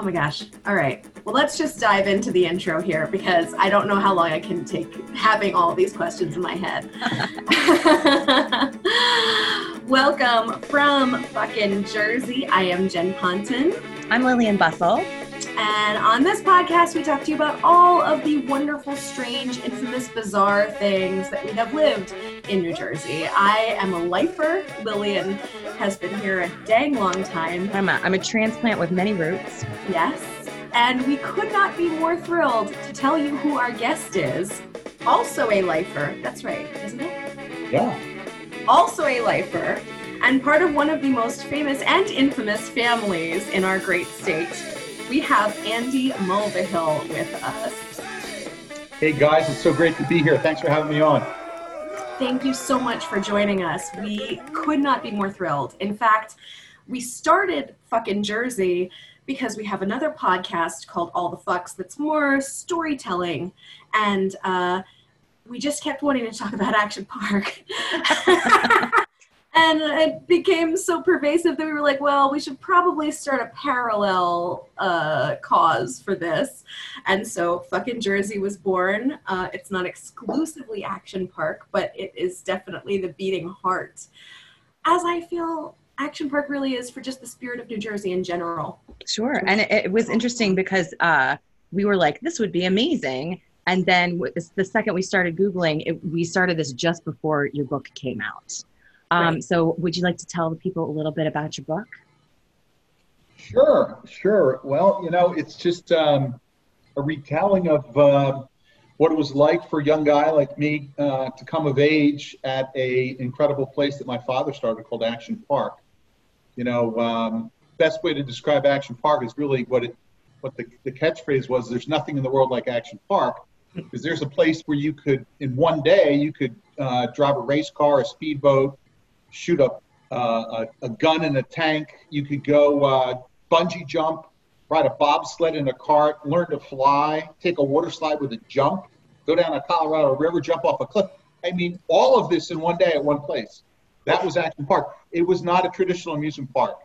Oh my gosh. All right. Well, let's just dive into the intro here because I don't know how long I can take having all these questions in my head. Welcome from fucking Jersey. I am Jen Ponton. I'm Lillian Bustle. And on this podcast, we talk to you about all of the wonderful, strange, infamous, bizarre things that we have lived in New Jersey. I am a lifer. Lillian has been here a dang long time. I'm a, I'm a transplant with many roots. Yes. And we could not be more thrilled to tell you who our guest is. Also a lifer. That's right, isn't it? Yeah. Also a lifer. And part of one of the most famous and infamous families in our great state. We have Andy Mulvihill with us. Hey guys, it's so great to be here. Thanks for having me on. Thank you so much for joining us. We could not be more thrilled. In fact, we started fucking Jersey because we have another podcast called All the Fucks that's more storytelling. And uh, we just kept wanting to talk about Action Park. and it became so pervasive that we were like, well, we should probably start a parallel uh, cause for this. And so fucking Jersey was born. Uh, it's not exclusively Action Park, but it is definitely the beating heart. As I feel Action Park really is for just the spirit of New Jersey in general. Sure. And it, it was interesting because uh, we were like, this would be amazing. And then the second we started Googling, it, we started this just before your book came out. Um, right. So, would you like to tell the people a little bit about your book? Sure, sure. Well, you know, it's just um, a retelling of uh, what it was like for a young guy like me uh, to come of age at a incredible place that my father started called Action Park. You know, um, best way to describe Action Park is really what it, what the, the catchphrase was. There's nothing in the world like Action Park, because there's a place where you could, in one day, you could uh, drive a race car, a speedboat, shoot a, uh, a, a, gun in a tank. You could go uh, bungee jump, ride a bobsled in a cart, learn to fly, take a water slide with a jump, go down a Colorado River, jump off a cliff. I mean, all of this in one day at one place. That was Action Park. It was not a traditional amusement park.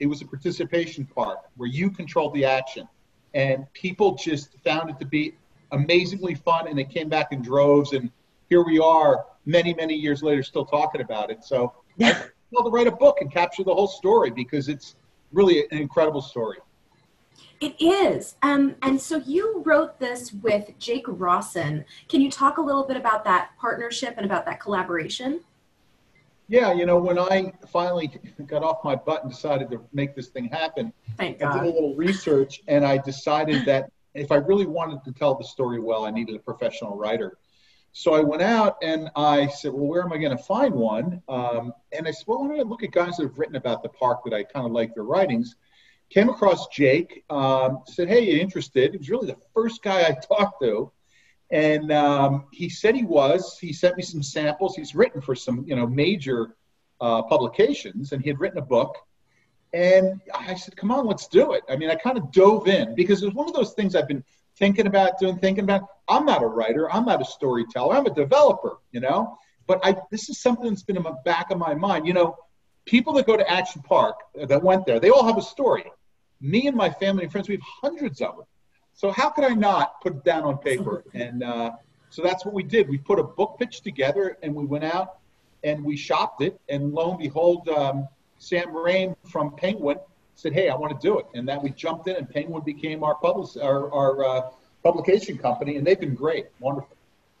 It was a participation park where you controlled the action. And people just found it to be amazingly fun and they came back in droves. And here we are many, many years later still talking about it. So yeah. To write a book and capture the whole story because it's really an incredible story. It is. Um, and so you wrote this with Jake Rossen. Can you talk a little bit about that partnership and about that collaboration? Yeah, you know, when I finally got off my butt and decided to make this thing happen, Thank God. I did a little research and I decided that if I really wanted to tell the story well, I needed a professional writer. So I went out and I said, well, where am I going to find one? Um, and I said, well, why don't I look at guys that have written about the park that I kind of like their writings? Came across Jake, um, said, hey, you interested? He was really the first guy I talked to. And um, he said he was. He sent me some samples. He's written for some, you know, major uh, publications, and he had written a book. And I said, come on, let's do it. I mean, I kind of dove in because it was one of those things I've been thinking about doing, thinking about. I'm not a writer. I'm not a storyteller. I'm a developer, you know. But I, this is something that's been in the back of my mind. You know, people that go to Action Park uh, that went there, they all have a story. Me and my family and friends, we have hundreds of them. So how could I not put it down on paper? And uh, so that's what we did. We put a book pitch together, and we went out and we shopped it. And lo and behold, um, Sam Raim from Penguin said, "Hey, I want to do it," and that we jumped in, and Penguin became our public our, our uh, publication company, and they've been great, wonderful.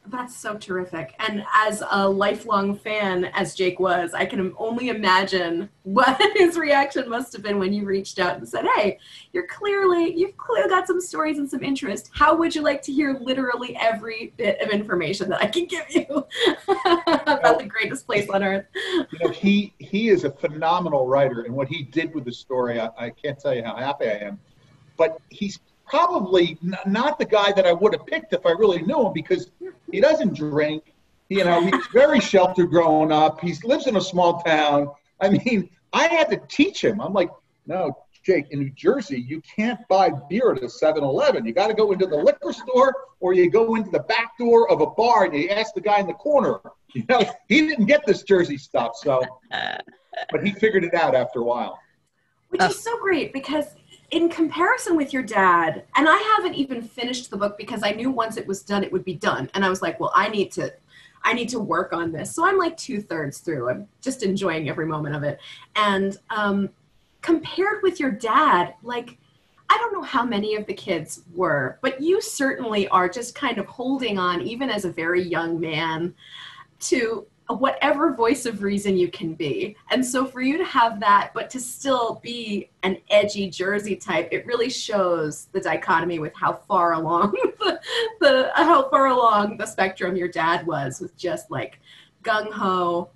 That's so terrific. And as a lifelong fan, as Jake was, I can only imagine what his reaction must have been when you reached out and said, Hey, you're clearly, you've clearly got some stories and some interest. How would you like to hear literally every bit of information that I can give you about the greatest place on earth? You know, he, he is a phenomenal writer, and what he did with the story, I, I can't tell you how happy I am. But he's probably not the guy that I would have picked if I really knew him because he doesn't drink. You know, he's very sheltered growing up. He lives in a small town. I mean, I had to teach him. I'm like, no, Jake, in New Jersey, you can't buy beer at a 7 Eleven. You got to go into the liquor store or you go into the back door of a bar and you ask the guy in the corner. You know, he didn't get this Jersey stuff. So, but he figured it out after a while. Which is uh, so great because in comparison with your dad, and I haven't even finished the book because I knew once it was done, it would be done. And I was like, well, I need to, I need to work on this. So I'm like two thirds through. I'm just enjoying every moment of it. And um, compared with your dad, like, I don't know how many of the kids were, but you certainly are just kind of holding on, even as a very young man, to whatever voice of reason you can be. And so for you to have that, but to still be an edgy Jersey type, it really shows the dichotomy with how far along the, the how far along the spectrum your dad was with just like gung ho,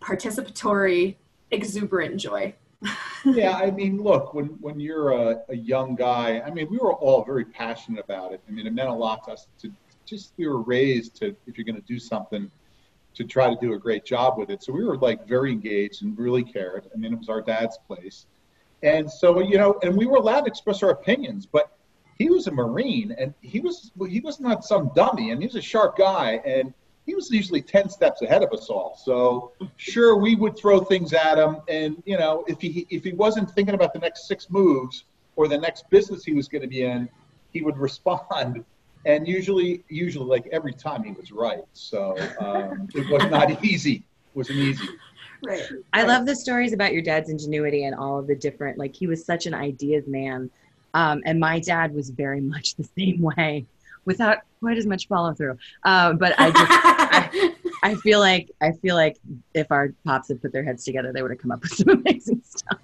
participatory, exuberant joy. yeah, I mean, look, when when you're a, a, young guy, I mean, we were all very passionate about it. I mean, it meant a lot to us to just we were raised to if you're going to do something to try to do a great job with it. So we were like very engaged and really cared. I mean, it was our dad's place. And so, you know, and we were allowed to express our opinions, but he was a Marine and he was, he was not some dummy and he was a sharp guy and he was usually 10 steps ahead of us all. So sure, we would throw things at him. And, you know, if he, if he wasn't thinking about the next six moves or the next business he was going to be in, he would respond and usually, usually, like every time he was right. So um, it was not easy. It wasn't easy. Right. I love the stories about your dad's ingenuity and all of the different. Like he was such an ideas man, um, and my dad was very much the same way, without quite as much follow through. Uh, but I just, I, I feel like I feel like if our pops had put their heads together, they would have come up with some amazing stuff.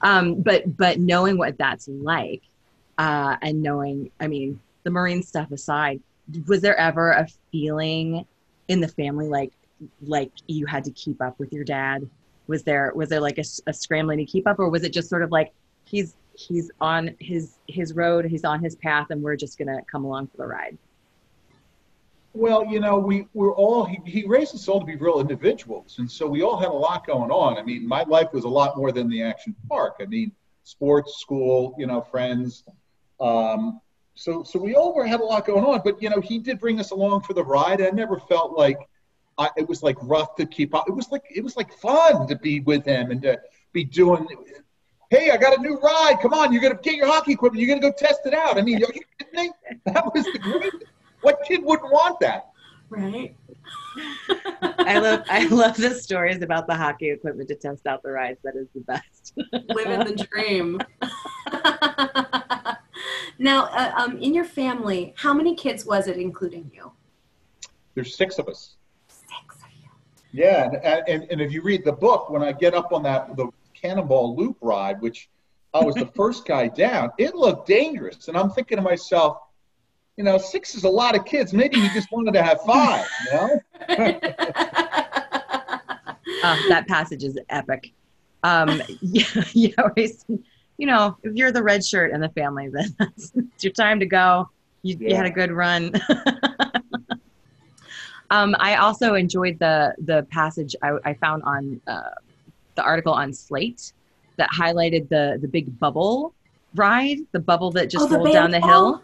Um, but but knowing what that's like, uh, and knowing, I mean, the marine stuff aside was there ever a feeling in the family like like you had to keep up with your dad? Was there was there like a, a, scrambling to keep up or was it just sort of like he's he's on his his road he's on his path and we're just gonna come along for the ride? Well you know we we're all he, he raised us all to be real individuals and so we all had a lot going on. I mean my life was a lot more than the action park. I mean sports school you know friends um, so so we all had a lot going on, but you know he did bring us along for the ride. I never felt like I, it was like rough to keep up. It was like it was like fun to be with him and to be doing. Hey, I got a new ride. Come on, you're gonna get your hockey equipment. You're gonna go test it out. I mean, are you kidding me? That was the great. What kid wouldn't want that? Right. I love I love the stories about the hockey equipment to test out the rides. That is the best. Living the dream. Now, uh, um, in your family, how many kids was it, including you? There's six of us. Six of you. Yeah, and, and, and if you read the book, when I get up on that the cannonball loop ride, which I was the first guy down, it looked dangerous, and I'm thinking to myself, you know, six is a lot of kids. Maybe he just wanted to have five. You know. oh, that passage is epic. Um, yeah, yeah, you know, if you're the red shirt in the family, then it's your time to go. You, yeah. you had a good run. um, I also enjoyed the the passage I, I found on uh, the article on Slate that highlighted the the big bubble ride, the bubble that just oh, rolled down the hill.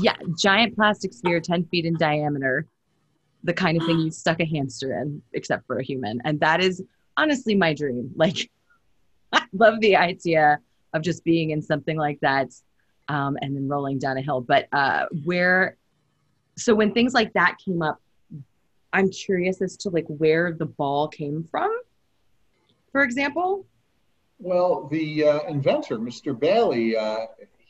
Yeah, giant plastic sphere, ten feet in diameter, the kind of thing you stuck a hamster in, except for a human, and that is honestly my dream. Like love the idea of just being in something like that um, and then rolling down a hill. But uh, where, so when things like that came up, I'm curious as to like where the ball came from, for example. Well, the uh, inventor, Mr. Bailey, uh,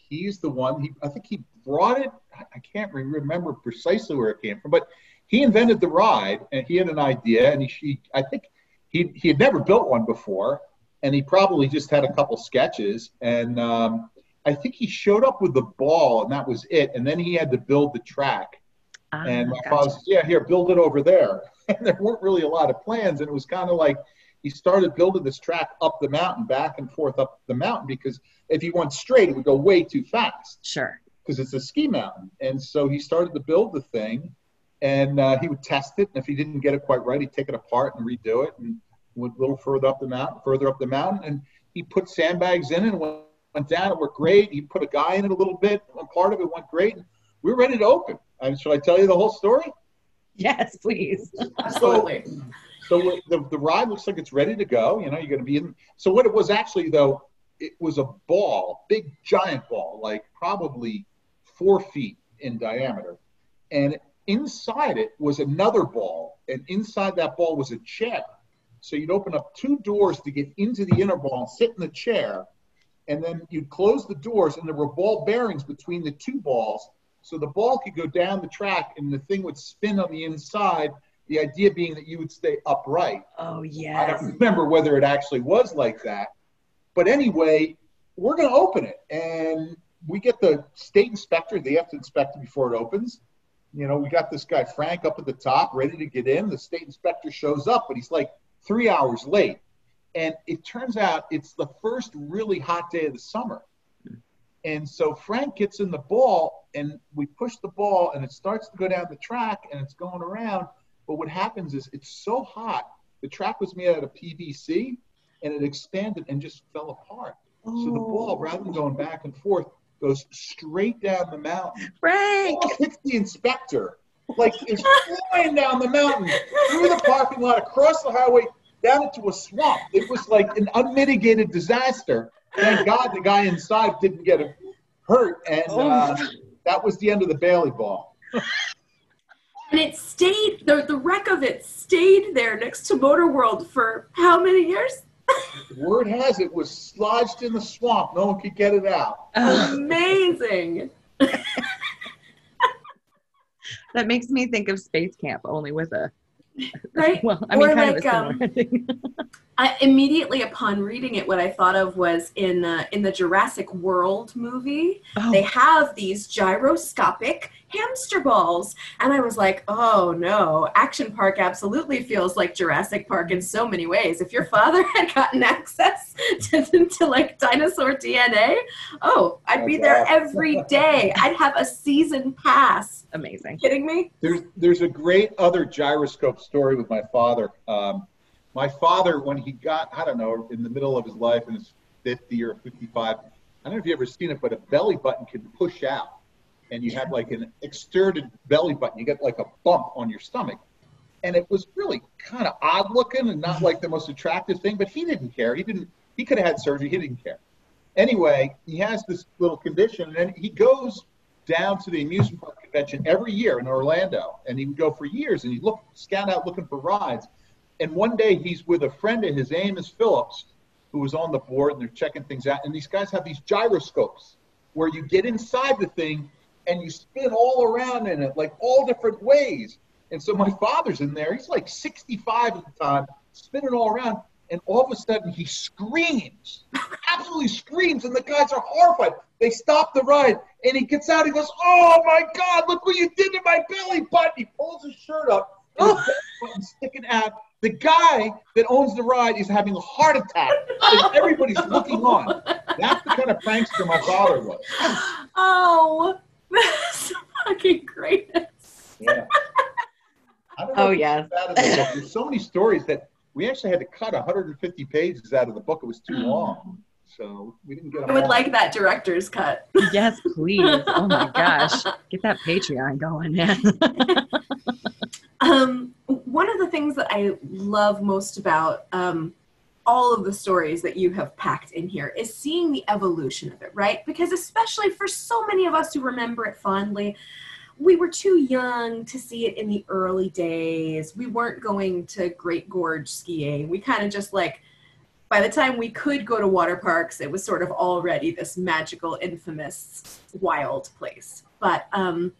he's the one. He, I think he brought it. I can't remember precisely where it came from, but he invented the ride, and he had an idea, and he, he I think he he had never built one before, and he probably just had a couple sketches. And um, I think he showed up with the ball, and that was it. And then he had to build the track. Ah, and my gotcha. said, "Yeah, here, build it over there." And there weren't really a lot of plans, and it was kind of like he started building this track up the mountain, back and forth up the mountain, because if he went straight, it would go way too fast. Sure. Because it's a ski mountain, and so he started to build the thing, and uh, he would test it, and if he didn't get it quite right, he'd take it apart and redo it, and went a little further up the mountain, further up the mountain, and he put sandbags in it and went, went down. It worked great. He put a guy in it a little bit. One part of it went great. And We are ready to open. And should I tell you the whole story? Yes, please. Absolutely. So, so the, the ride looks like it's ready to go. You know, you're going to be in. So what it was actually though, it was a ball, big giant ball, like probably four feet in diameter. And inside it was another ball. And inside that ball was a chair. So you'd open up two doors to get into the inner ball and sit in the chair. And then you'd close the doors, and there were ball bearings between the two balls. So the ball could go down the track and the thing would spin on the inside. The idea being that you would stay upright. Oh, yeah. I don't remember whether it actually was like that. But anyway, we're going to open it. And we get the state inspector. They have to inspect it before it opens. You know, we got this guy, Frank, up at the top, ready to get in. The state inspector shows up, but he's like three hours late. And it turns out it's the first really hot day of the summer. And so Frank gets in the ball, and we push the ball, and it starts to go down the track, and it's going around. But what happens is it's so hot. The track was made out of PVC, and it expanded and just fell apart. So the oh. ball, rather than going back and forth, goes straight down the mountain. Frank. Oh, ball hits the inspector, like it's flying down the mountain, through the parking lot, across the highway, down into a swamp. It was like an unmitigated disaster. Thank God the guy inside didn't get hurt, and uh, that was the end of the Bailey ball. And it stayed, the, the wreck of it stayed there next to Motor World for how many years? Word has it was lodged in the swamp. No one could get it out. Amazing. that makes me think of Space Camp, only with a Right? well, I mean, Or kind like, of a similar um. I, immediately upon reading it, what I thought of was in uh, in the Jurassic World movie, oh, they have these gyroscopic hamster balls, and I was like, oh no, Action Park absolutely feels like Jurassic Park in so many ways. If your father had gotten access to, to like dinosaur DNA, oh, I'd be there every day. I'd have a season pass. amazing. Kidding me? There's there's a great other gyroscope story with my father. Um, my father, when he got, I don't know, in the middle of his life, in his 50 or 55, I don't know if you've ever seen it, but a belly button can push out, and you have like an extended belly button. You get like a bump on your stomach, and it was really kind of odd looking and not like the most attractive thing. But he didn't care. He didn't. He could have had surgery. He didn't care. Anyway, he has this little condition, and then he goes down to the amusement park convention every year in Orlando, and he would go for years, and he'd look scout out looking for rides. And one day he's with a friend of his, Amos Phillips, who was on the board, and they're checking things out. And these guys have these gyroscopes where you get inside the thing and you spin all around in it, like all different ways. And so my father's in there. He's like 65 at the time, spinning all around. And all of a sudden he screams, absolutely screams, and the guys are horrified. They stop the ride, and he gets out. He goes, "Oh my God! Look what you did to my belly button!" He pulls his shirt up, and his belly button's sticking out. The guy that owns the ride is having a heart attack, and everybody's looking on. That's the kind of prankster my father was. Oh, that's fucking great. Yeah. I don't know Oh, if it's yes. out of the book. There's so many stories that we actually had to cut 150 pages out of the book. It was too long, so we didn't get. I would all. like that director's cut. Yes, please. Oh my gosh. Get that Patreon going, man. Um, one of the things that I love most about um, all of the stories that you have packed in here is seeing the evolution of it, right? Because especially for so many of us who remember it fondly, we were too young to see it in the early days. We weren't going to Great Gorge skiing. We kind of just like, by the time we could go to water parks, it was sort of already this magical, infamous, wild place. But um,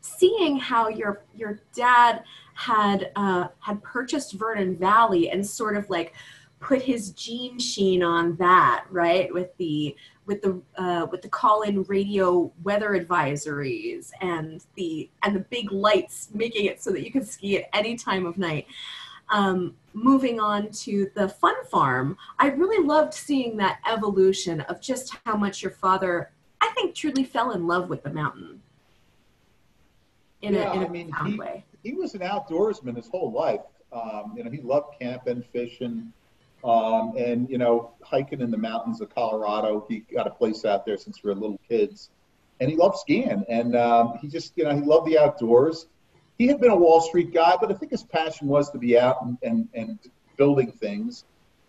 seeing how your your dad had uh, had purchased Vernon Valley and sort of like put his Gene sheen on that, right? With the with the uh, with the call-in radio weather advisories and the and the big lights making it so that you could ski at any time of night. Um, moving on to the fun farm, I really loved seeing that evolution of just how much your father, I think, truly fell in love with the mountain in Yeah, a, in a I mean, he- way. he was an outdoorsman his whole life. Um, you know, he loved camping, fishing, um, and you know, hiking in the mountains of Colorado. He got a place out there since we were little kids, and he loved skiing. And um, he just, you know, he loved the outdoors. He had been a Wall Street guy, but I think his passion was to be out and and, and building things.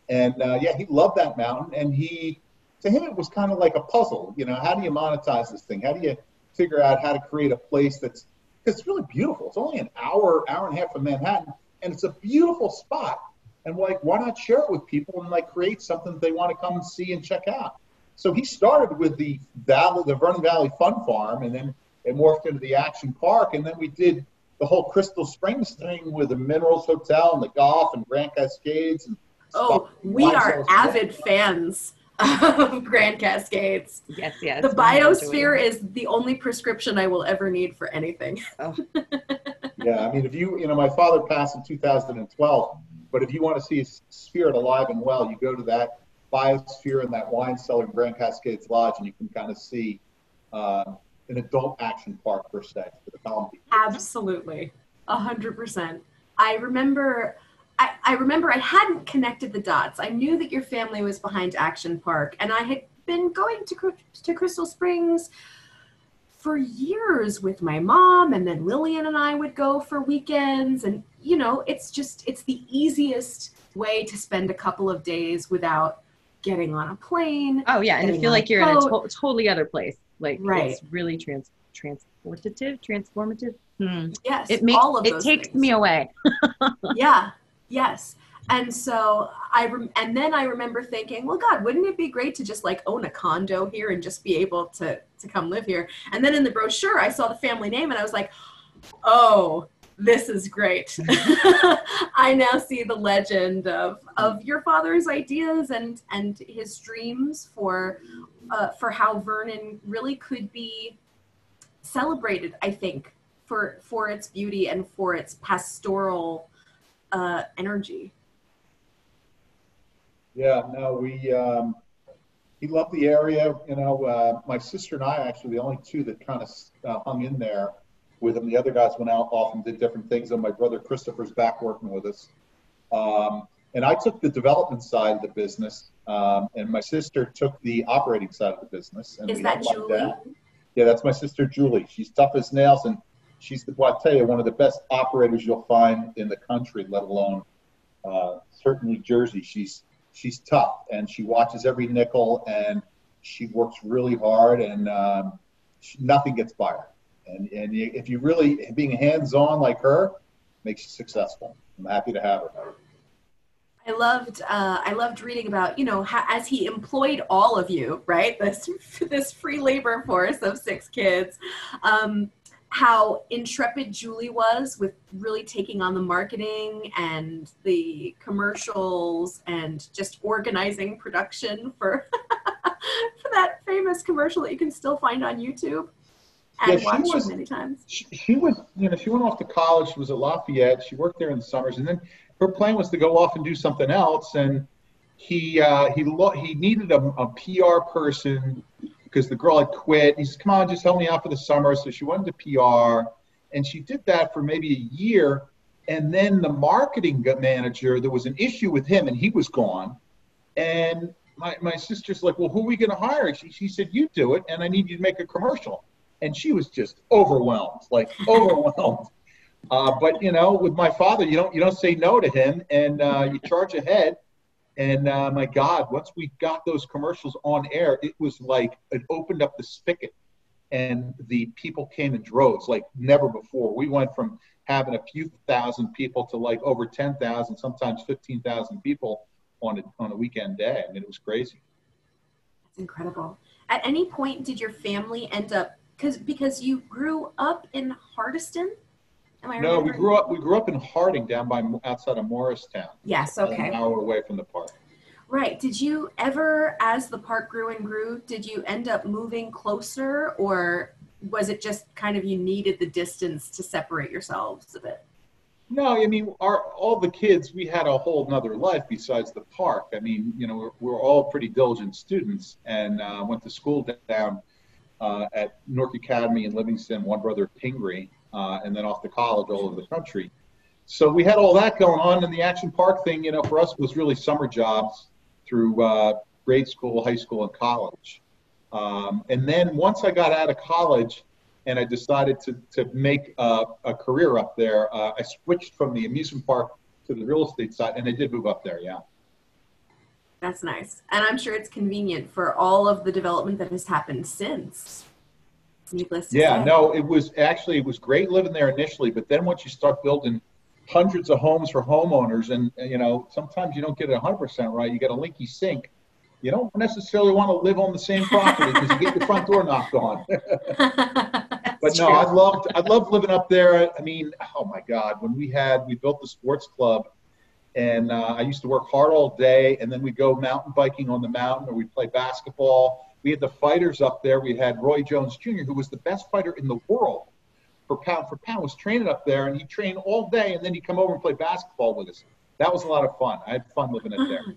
And uh, yeah, he loved that mountain, and he to him it was kind of like a puzzle. You know, how do you monetize this thing? How do you figure out how to create a place that's it's really beautiful. It's only an hour, hour and a half from Manhattan, and it's a beautiful spot. And like, why not share it with people and like create something that they want to come and see and check out? So he started with the Valley, the Vernon Valley Fun Farm, and then it morphed into the Action Park, and then we did the whole Crystal Springs thing with the Minerals Hotel and the golf and Grand Cascades. And oh, we are avid fans of Grand Cascades. Yes, yes. The biosphere is the only prescription I will ever need for anything. Oh. yeah, I mean, if you, you know, my father passed in 2012, but if you want to see spirit alive and well, you go to that biosphere and that wine cellar in Grand Cascades Lodge, and you can kind of see uh, an adult action park per se for the comedy. Absolutely, a hundred percent. I remember. I, I remember I hadn't connected the dots. I knew that your family was behind Action Park, and I had been going to to Crystal Springs for years with my mom, and then Lillian and I would go for weekends. And you know, it's just it's the easiest way to spend a couple of days without getting on a plane. Oh yeah, and to feel like you're boat. in a to- totally other place. Like right. it's really trans transportative, transformative. Hmm. Yes, it makes all of it takes things. me away. yeah, yes. And so I rem- and then I remember thinking, well, God, wouldn't it be great to just like own a condo here and just be able to to come live here? And then in the brochure, I saw the family name, and I was like, oh, this is great. I now see the legend of, of your father's ideas and, and his dreams for, uh, for how Vernon really could be celebrated, I think, for, for its beauty and for its pastoral uh, energy. Yeah, no, we, um, he loved the area. You know, uh, my sister and I actually the only two that kind of uh, hung in there with him. The other guys went out off and did different things, and my brother Christopher's back working with us. Um, and I took the development side of the business, um, and my sister took the operating side of the business. And Is that Julie? That. Yeah, that's my sister Julie. She's tough as nails, and she's, well, I'll tell you, one of the best operators you'll find in the country, let alone uh, certainly Jersey. She's she's tough, and she watches every nickel, and she works really hard, and um, she, nothing gets by her. And, and if you really, being hands on like her, makes you successful. I'm happy to have her. I loved uh, I loved reading about you know how, as he employed all of you right this this free labor force of six kids um, how intrepid Julie was with really taking on the marketing and the commercials and just organizing production for for that famous commercial that you can still find on YouTube and yeah, watched was, many times. She, she, was, you know, she went off to college. She was at Lafayette. She worked there in the summers, and then her plan was to go off and do something else. And he uh, he lo- he needed a, a PR person because the girl had quit. He said, "Come on, just help me out for the summer." So she went to PR, and she did that for maybe a year. And then the marketing manager, there was an issue with him, and he was gone. And my, my sister's like, "Well, who are we going to hire?" She, she said, "You do it, and I need you to make a commercial." And she was just overwhelmed, like overwhelmed. Uh, but you know, with my father, you don't you don't say no to him, and uh, you charge ahead. And uh, my God, once we got those commercials on air, it was like it opened up the spigot, and the people came in droves like never before. We went from having a few thousand people to like over ten thousand, sometimes fifteen thousand people on a on a weekend day. I mean, it was crazy. That's incredible. At any point, did your family end up because because you grew up in Hardyston. Am I no, we grew up we grew up in Harding, down by outside of Morristown. Yes, okay. An hour away from the park. Right. Did you ever, as the park grew and grew, did you end up moving closer, or was it just kind of you needed the distance to separate yourselves a bit? No, I mean, our all the kids, we had a whole nother life besides the park. I mean, you know, we're, we're all pretty diligent students and uh, went to school down uh, at Newark Academy in Livingston, one brother Pingry, uh, and then off to college all over the country. So we had all that going on, and the Action Park thing, you know, for us was really summer jobs through uh, grade school, high school, and college. Um, and then once I got out of college and I decided to, to make a, a career up there, uh, I switched from the amusement park to the real estate side, and I did move up there, yeah. That's nice. And I'm sure it's convenient for all of the development that has happened since. Needless to Yeah, say. no, it was actually it was great living there initially, but then once you start building hundreds of homes for homeowners, and uh, you know sometimes you don't get it 100 percent right. You get a leaky sink. You don't necessarily want to live on the same property because you get your front door knocked on. but no, I loved I loved living up there. I mean, oh my God, when we had we built the sports club, and uh, I used to work hard all day, and then we'd go mountain biking on the mountain, or we'd play basketball. We had the fighters up there. We had Roy Jones Jr., who was the best fighter in the world for pound for pound, was training up there, and he trained all day, and then he'd come over and play basketball with us. That was a lot of fun. I had fun living it there.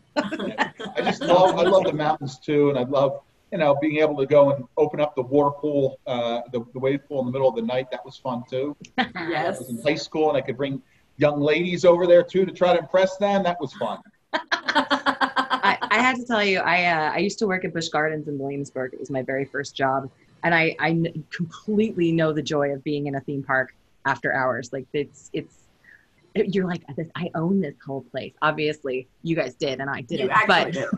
I just love I love the mountains too, and I love you know being able to go and open up the water pool, uh, the, the wave pool in the middle of the night. That was fun too. I yes. was in high school, and I could bring young ladies over there too to try to impress them. That was fun. I, I had to tell you, I uh, I used to work at Busch Gardens in Williamsburg. It was my very first job, and I I completely know the joy of being in a theme park after hours. Like it's it's it- you're like this. I own this whole place. Obviously, you guys did, and I didn't. actually but did.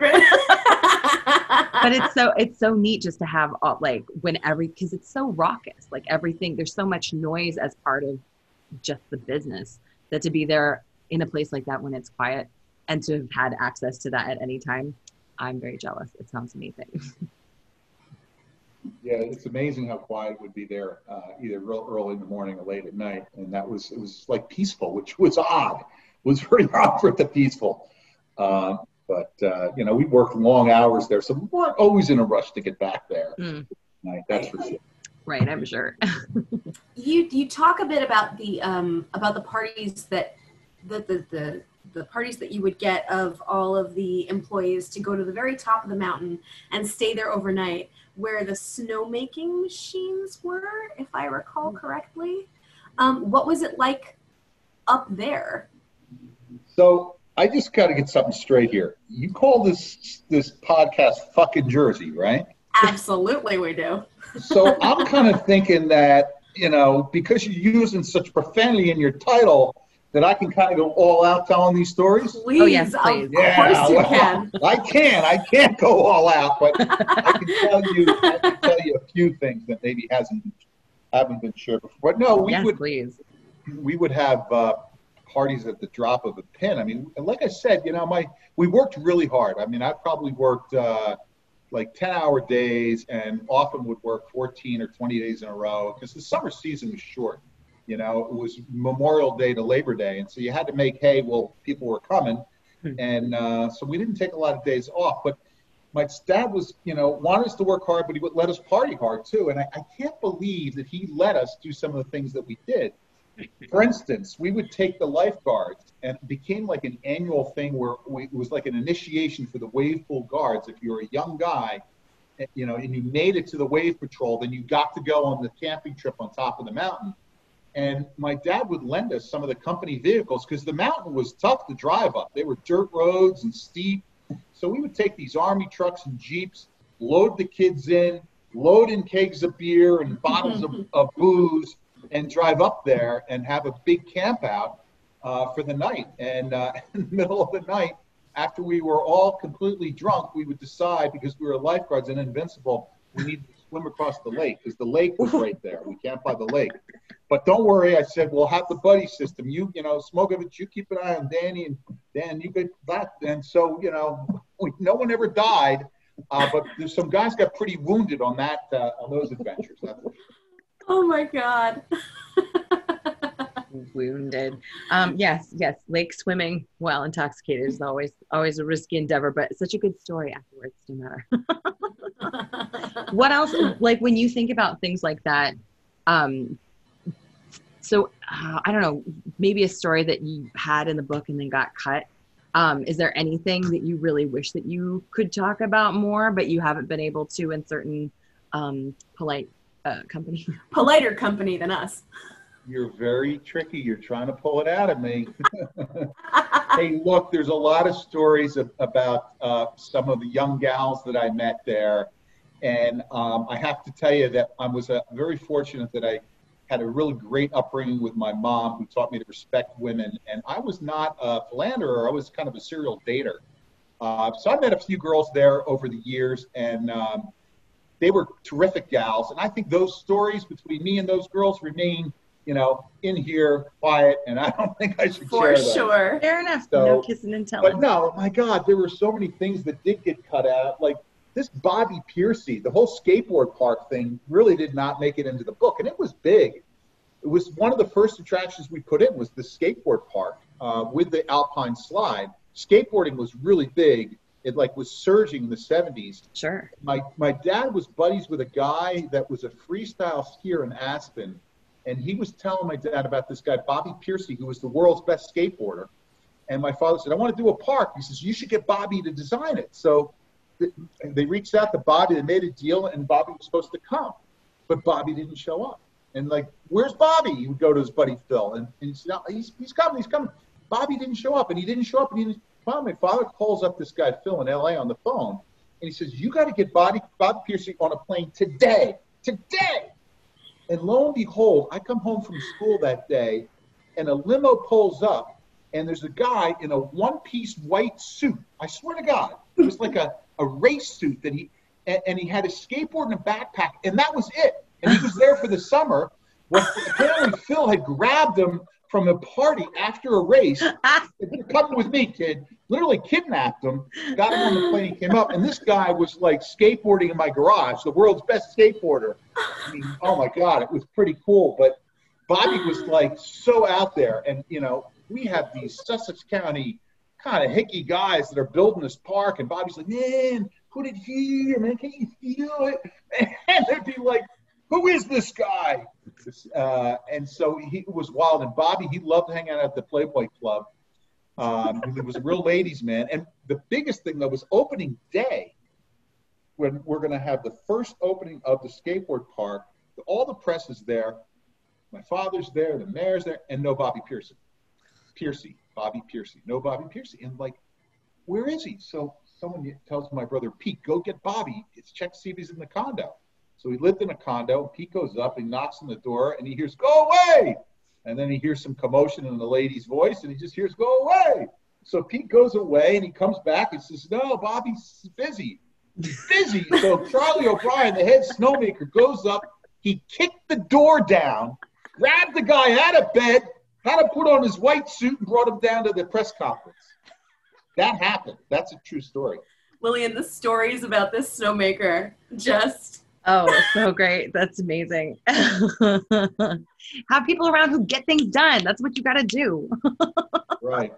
but it's so it's so neat just to have all, like when every because it's so raucous. Like everything, there's so much noise as part of just the business that to be there in a place like that when it's quiet and to have had access to that at any time. I'm very jealous. It sounds amazing. Yeah, it's amazing how quiet it would be there, uh, either real early in the morning or late at night, and that was it was like peaceful, which was odd. It was very odd for to peaceful. Um, but uh, you know, we worked long hours there, so we weren't always in a rush to get back there. Mm. Right, that's for sure. Right, I'm sure. you you talk a bit about the um about the parties that the the the the parties that you would get of all of the employees to go to the very top of the mountain and stay there overnight where the snowmaking machines were if i recall correctly um, what was it like up there So I just got to get something straight here. You call this this podcast "fucking Jersey," right? absolutely we do So I'm kind of thinking that you know because you're using such profanity in your title that I can kind of go all out telling these stories. please, Oh, yes, of please. course you well, can I can. I can't go all out, but I can tell you. I can tell you a few things that maybe hasn't haven't been shared before. But no, we yes, would please. we would have uh, parties at the drop of a pin. I mean, like I said, you know, my we worked really hard. I mean, I probably worked uh, like ten hour days, and often would work fourteen or twenty days in a row because the summer season was short. You know, it was Memorial Day to Labor Day, and so you had to make hay while people were coming, Hmm. and uh, so we didn't take a lot of days off. But my dad was, you know, wanted us to work hard, but he would let us party hard too. And I, I can't believe that he let us do some of the things that we did. For instance, we would take the lifeguards, and it became like an annual thing where we, it was like an initiation for the wave pool guards. If you were a young guy, eh, you know, and you made it to the wave patrol, then you got to go on the camping trip on top of the mountain. And my dad would lend us some of the company vehicles because the mountain was tough to drive up. They were dirt roads and steep. So we would take these army trucks and jeeps, load the kids in, load in kegs of beer and bottles of, of booze, and drive up there and have a big camp out uh, for the night. And uh, in the middle of the night, after we were all completely drunk, we would decide because we were lifeguards and invincible, we needed to swim across the lake because the lake was right there. We camped by the lake. But don't worry, I said we'll have the buddy system. You, you know, smoke of it. You keep an eye on Danny, and Dan, you get that. And so, you know, we, no one ever died, uh, but there's some guys got pretty wounded on that uh, on those adventures. Oh my god Wounded. Um, yes, yes. Lake swimming while intoxicated is always always a risky endeavor, but such a good story afterwards, no matter. what else like when you think about things like that um so uh, i don't know maybe a story that you had in the book and then got cut um is there anything that you really wish that you could talk about more but you haven't been able to in certain um polite uh, company politer company than us You're very tricky. You're trying to pull it out of me. hey, look, there's a lot of stories of, about uh, some of the young gals that I met there. And um, I have to tell you that I was uh, very fortunate that I had a really great upbringing with my mom who taught me to respect women. And I was not a philanderer, I was kind of a serial dater. Uh, so I met a few girls there over the years, and um, they were terrific gals. And I think those stories between me and those girls remain, you know, in here, quiet. And I don't think I should For share those. sure. Fair enough. So- no kissing and telling. But no, my God, there were so many things that did get cut out. Like this Bobby Piercy, the whole skateboard park thing really did not make it into the book, and it was big. It was one of the first attractions we put in was the skateboard park uh, with the Alpine slide. Skateboarding was really big. It like was surging in the 70s. Sure. My my dad was buddies with a guy that was a freestyle skier in Aspen, and he was telling my dad about this guy Bobby Piercy, who was the world's best skateboarder. And my father said, "I want to do a park." He says, "You should get Bobby to design it." So th- they reached out to Bobby. They made a deal, and Bobby was supposed to come, but Bobby didn't show up. And like, "Where's Bobby?" He would go to his buddy Phil, and, and he said, "No, he's he's coming. He's coming." Bobby didn't show up, and he didn't show up, and he didn't. My father calls up this guy Phil in L.A. on the phone, and he says, "You got to get Bobby Bobby Piercy on a plane today, today." And lo and behold, I come home from school that day, and a limo pulls up, and there's a guy in a one-piece white suit. I swear to God, it was like a, a race suit that he, and, and he had a skateboard and a backpack, and that was it. And he was there for the summer. Well, apparently Phil had grabbed him from a party after a race. You're coming with me, kid. Literally kidnapped him, got him on the plane, came up, and this guy was like skateboarding in my garage, the world's best skateboarder. I mean, oh my God, it was pretty cool. But Bobby was like so out there, and you know, we have these Sussex County kind of hicky guys that are building this park, and Bobby's like, man, put it here, man, can you feel it? And they'd be like, who is this guy? Uh, and so he was wild. And Bobby, he loved hanging out at the Playboy Club. Um, he was a real ladies' man. And the biggest thing though was opening day, when we're going to have the first opening of the skateboard park. All the press is there. My father's there, the mayor's there, and no Bobby Pearson. Piercy, Bobby Piercy, no Bobby Piercy. And like, where is he? So someone tells my brother Pete, go get Bobby. It's check to see if he's in the condo. So he lived in a condo. Pete goes up, he knocks on the door, and he hears, "Go away!" And then he hears some commotion in the lady's voice, and he just hears, "Go away!" So Pete goes away, and he comes back and says, "No, Bobby's busy. Busy." so Charlie O'Brien, the head snowmaker, goes up. He kicked the door down, grabbed the guy out of bed, had him put on his white suit, and brought him down to the press conference. That happened. That's a true story. Lillian, the stories about this snowmaker just Oh, so great. That's amazing. Have people around who get things done. That's what you got to do. Right.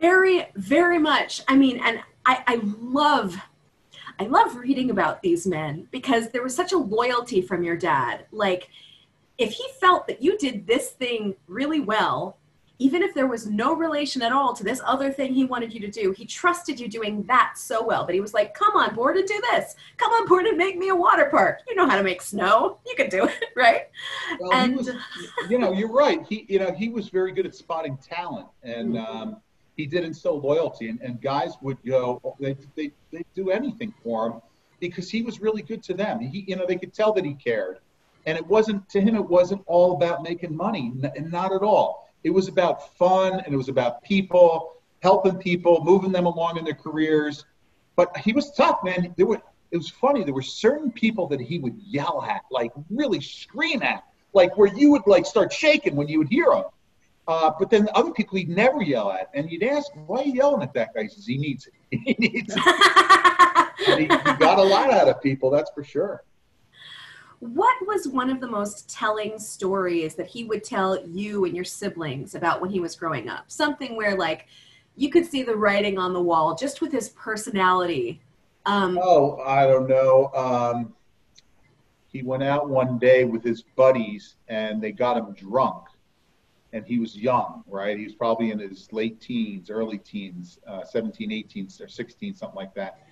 very, very much. I mean, and I, I love, I love reading about these men because there was such a loyalty from your dad. Like, if he felt that you did this thing really well, even if there was no relation at all to this other thing he wanted you to do, he trusted you doing that so well that he was like, come on board and do this. Come on board and make me a water park. You know how to make snow. You can do it, right? Well, And- was, you know, you're right. He, you know, he was very good at spotting talent, and um, he did instill loyalty. And, and guys would go, they they they do anything for him because he was really good to them. He, you know, they could tell that he cared, and it wasn't to him. It wasn't all about making money, n- and not at all. It was about fun, and it was about people, helping people, moving them along in their careers. But he was tough, man. There were. It was funny. There were certain people that he would yell at, like really scream at, like where you would like start shaking when you would hear him. Uh, but then other people he'd never yell at, and you'd ask, "Why are you yelling at that guy?" He says, "He needs it. He needs it." And he, he got a lot out of people, that's for sure. What was one of the most telling stories that he would tell you and your siblings about when he was growing up? Something where, like, you could see the writing on the wall just with his personality. Um, Oh, I don't know. Um, he went out one day with his buddies, and they got him drunk. And he was young, right? He was probably in his late teens, early teens, uh, 17, 18, or 16, something like that.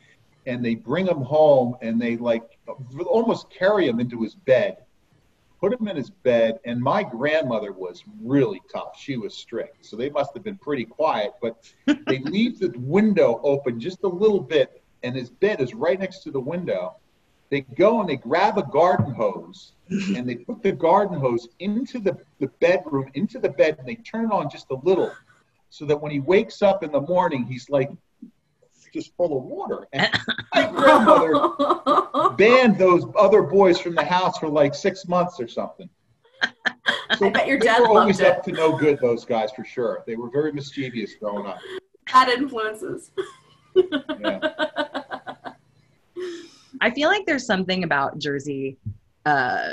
And they bring him home, and they like almost carry him into his bed, put him in his bed. And my grandmother was really tough. She was strict, so they must have been pretty quiet. But they leave the window open just a little bit, and his bed is right next to the window. They go and they grab a garden hose and they put the garden hose into the, the bedroom, into the bed, and they turn it on just a little so that when he wakes up in the morning, he's like just full of water. And my grandmother banned those other boys from the house for like six months or something. I bet your they dad were always loved it. up to no good. Those guys for sure. They were very mischievous growing up. Bad influences. Yeah. I feel like there's something about Jersey. Uh,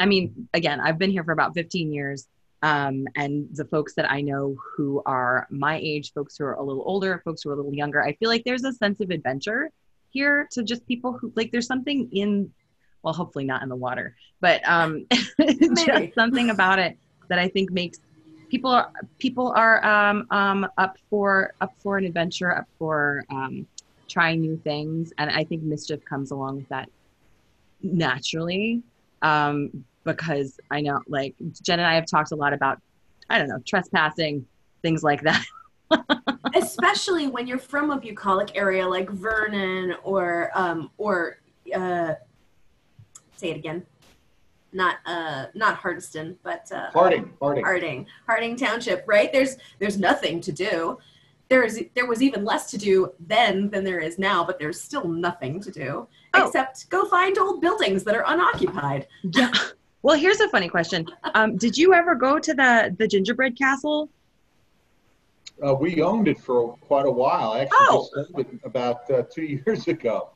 I mean, again, I've been here for about 15 years. Um, and the folks that I know who are my age, folks who are a little older, folks who are a little younger, I feel like there's a sense of adventure here to just people who like there's something in, well, hopefully not in the water, but um, just something about it that I think makes people are people are um, um, up for up for an adventure, up for um, trying new things, and I think mischief comes along with that naturally. Um, because I know, like Jen and I have talked a lot about, I don't know, trespassing, things like that. especially when you're from a bucolic area like Vernon or um, or uh, say it again, not uh, not Hardyston, but uh, Harding, Harding. Harding, Harding Township. Right? There's there's nothing to do. There is there was even less to do then than there is now, but there's still nothing to do Oh. except go find old buildings that are unoccupied. Yeah. Well, here's a funny question. Um, did you ever go to the the gingerbread castle? Uh, we owned it for quite a while. I actually Oh. just sold it about uh, two years ago.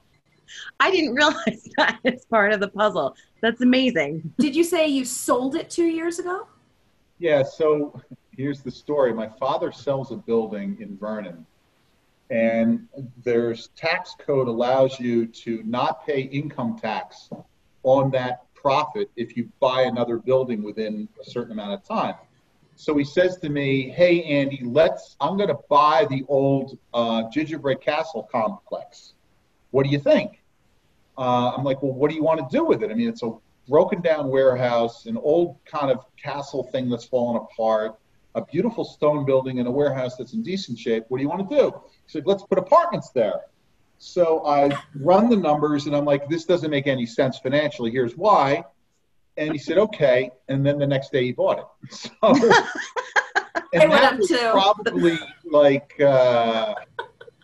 I didn't realize that as part of the puzzle. That's amazing. Did you say you sold it two years ago? Yeah, so here's the story. My father sells a building in Vernon, and there's tax code allows you to not pay income tax on that profit if you buy another building within a certain amount of time. So he says to me, "Hey Andy, let's. I'm going to buy the old uh, Gingerbread Castle complex. What do you think?" Uh, I'm like, "Well, what do you want to do with it? I mean, it's a broken down warehouse, an old kind of castle thing that's fallen apart, a beautiful stone building, and a warehouse that's in decent shape. What do you want to do? He said, let's put apartments there. So I run the numbers and I'm like, this doesn't make any sense financially. Here's why. And he said, okay. And then the next day he bought it. So, and that up was too. probably like uh,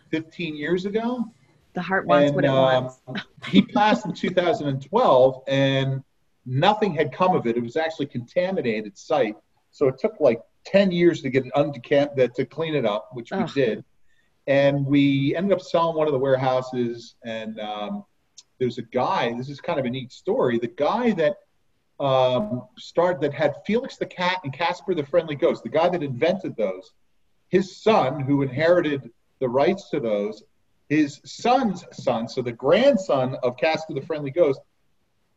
15 years ago The heart wants what it um, wants. he passed in 2012, and nothing had come of it. It was actually contaminated site, so it took like 10 years to get it undecant that to clean it up, which we did. And we ended up selling one of the warehouses, and um, there's a guy. This is kind of a neat story. The guy that um, started that had Felix the cat and Casper the friendly ghost. The guy that invented those, his son, who inherited the rights to those, his son's son, so the grandson of Casper the Friendly Ghost,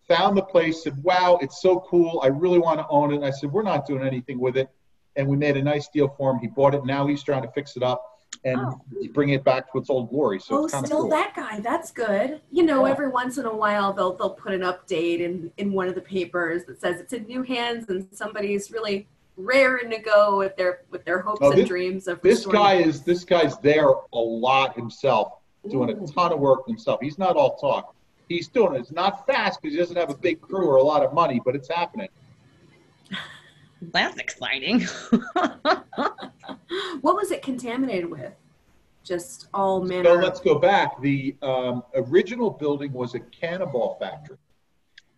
found the place, said, Wow, it's so cool. I really want to own it. And I said, We're not doing anything with it. And we made a nice deal for him. He bought it. Now he's trying to fix it up and Oh. bring it back to its old glory. So oh, it's still cool. that guy. That's good. You know, Yeah. every once in a while they'll they'll put an update in in one of the papers that says it's in new hands and somebody's really raring to go with their with their hopes Oh, and dreams of this restoring guy is this guy's there a lot himself, doing Ooh. a ton of work himself. He's not all talk. He's doing it. It's not fast because he doesn't have a big crew or a lot of money, but it's happening. That's exciting. What was it contaminated with? Just all So manner. let's go back. The um, original building was a cannonball factory.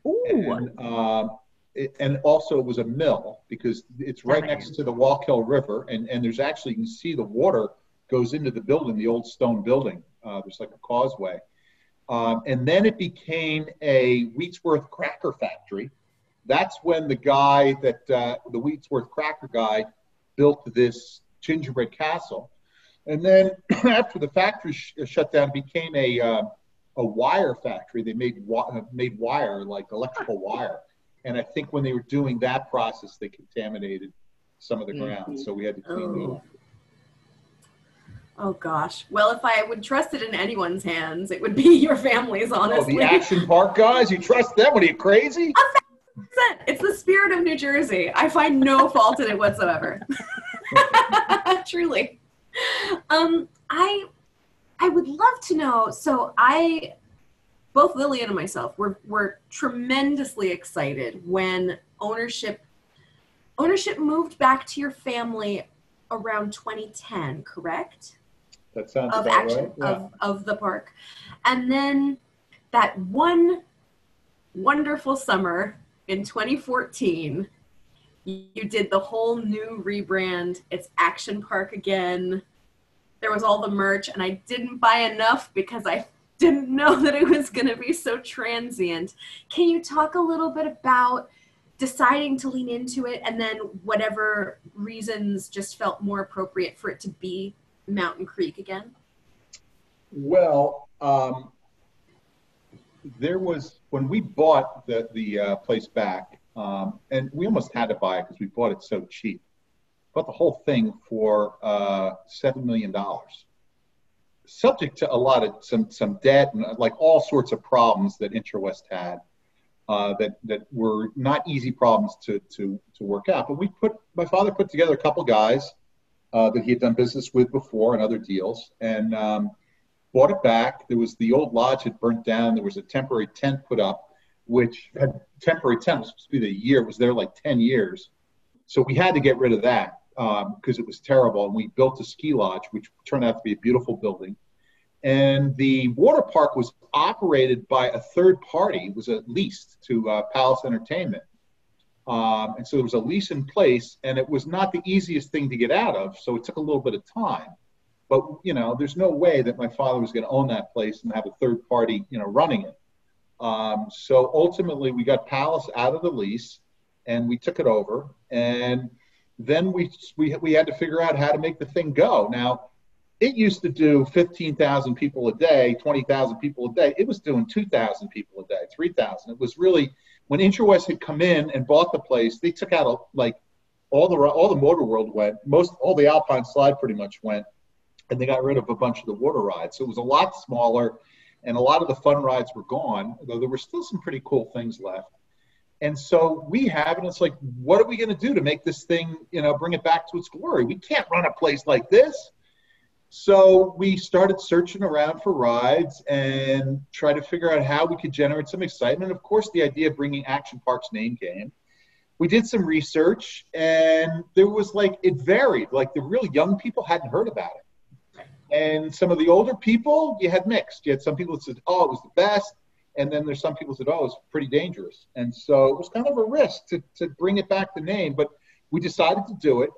Ooh. and, um, it, and also it was a mill because it's right next to the Wallkill River, and, and there's actually you can see the water goes into the building, the old stone building. Uh, there's like a causeway, um, and then it became a Wheatsworth cracker factory. That's when the guy that uh, the Wheatsworth cracker guy built this gingerbread castle, and then after the factory sh- shut down, it became a uh, a wire factory. They made wi- made wire like electrical wire, and I think when they were doing that process, they contaminated some of the ground, so we had to clean it Oh. up. Oh gosh. Well, if I would trust it in anyone's hands, it would be your family's. honestly. Oh, Honestly, the Action Park guys, you trust them? What are you crazy? it's the spirit of New Jersey. I find no fault in it whatsoever. Truly. Um, I I would love to know. So I, both Lillian and myself, were were tremendously excited when ownership ownership moved back to your family around 2010. Correct? That sounds of about action right. Yeah. of, of the park. And then that one wonderful summer in 2014, you did the whole new rebrand. It's Action Park again. There was all the merch, and I didn't buy enough because I didn't know that it was going to be so transient. Can you talk a little bit about deciding to lean into it and then whatever reasons just felt more appropriate for it to be Mountain Creek again? Well, um, there was when we bought the the uh, place back, um, and we almost had to buy it because we bought it so cheap. Bought the whole thing for uh, seven million dollars, subject to a lot of some some debt and uh, like all sorts of problems that Intrawest had. Uh, that that were not easy problems to to to work out. But we put my father put together a couple guys uh, that he had done business with before and other deals, and um, bought it back. There was the old lodge had burnt down. There was a temporary tent put up, which had temporary to be the year. Was there like ten years, so we had to get rid of that because um, it was terrible. And we built a ski lodge, which turned out to be a beautiful building. And the water park was operated by a third party. It was a lease to uh, Palace Entertainment. Um, and so there was a lease in place, and it was not the easiest thing to get out of. So it took a little bit of time. But you know, there's no way that my father was going to own that place and have a third party, you know, running it. Um, so ultimately, we got Palace out of the lease, and we took it over. And then we we we had to figure out how to make the thing go. Now, it used to do 15,000 people a day, 20,000 people a day. It was doing 2,000 people a day, 3,000. It was really when Intrawest had come in and bought the place, they took out a, like all the all the motor world went, most all the Alpine slide pretty much went, and they got rid of a bunch of the water rides. So it was a lot smaller, and a lot of the fun rides were gone, though there were still some pretty cool things left. And so we have, and it's like, what are we going to do to make this thing, you know, bring it back to its glory? We can't run a place like this. So we started searching around for rides and try to figure out how we could generate some excitement. Of course, the idea of bringing Action Park's name came. We did some research, and there was like it varied. Like the really young people hadn't heard about it, and some of the older people you had mixed. You had some people that said, "Oh, it was the best," and then there's some people that said, "Oh, it's pretty dangerous." And so it was kind of a risk to to bring it back the name, but we decided to do it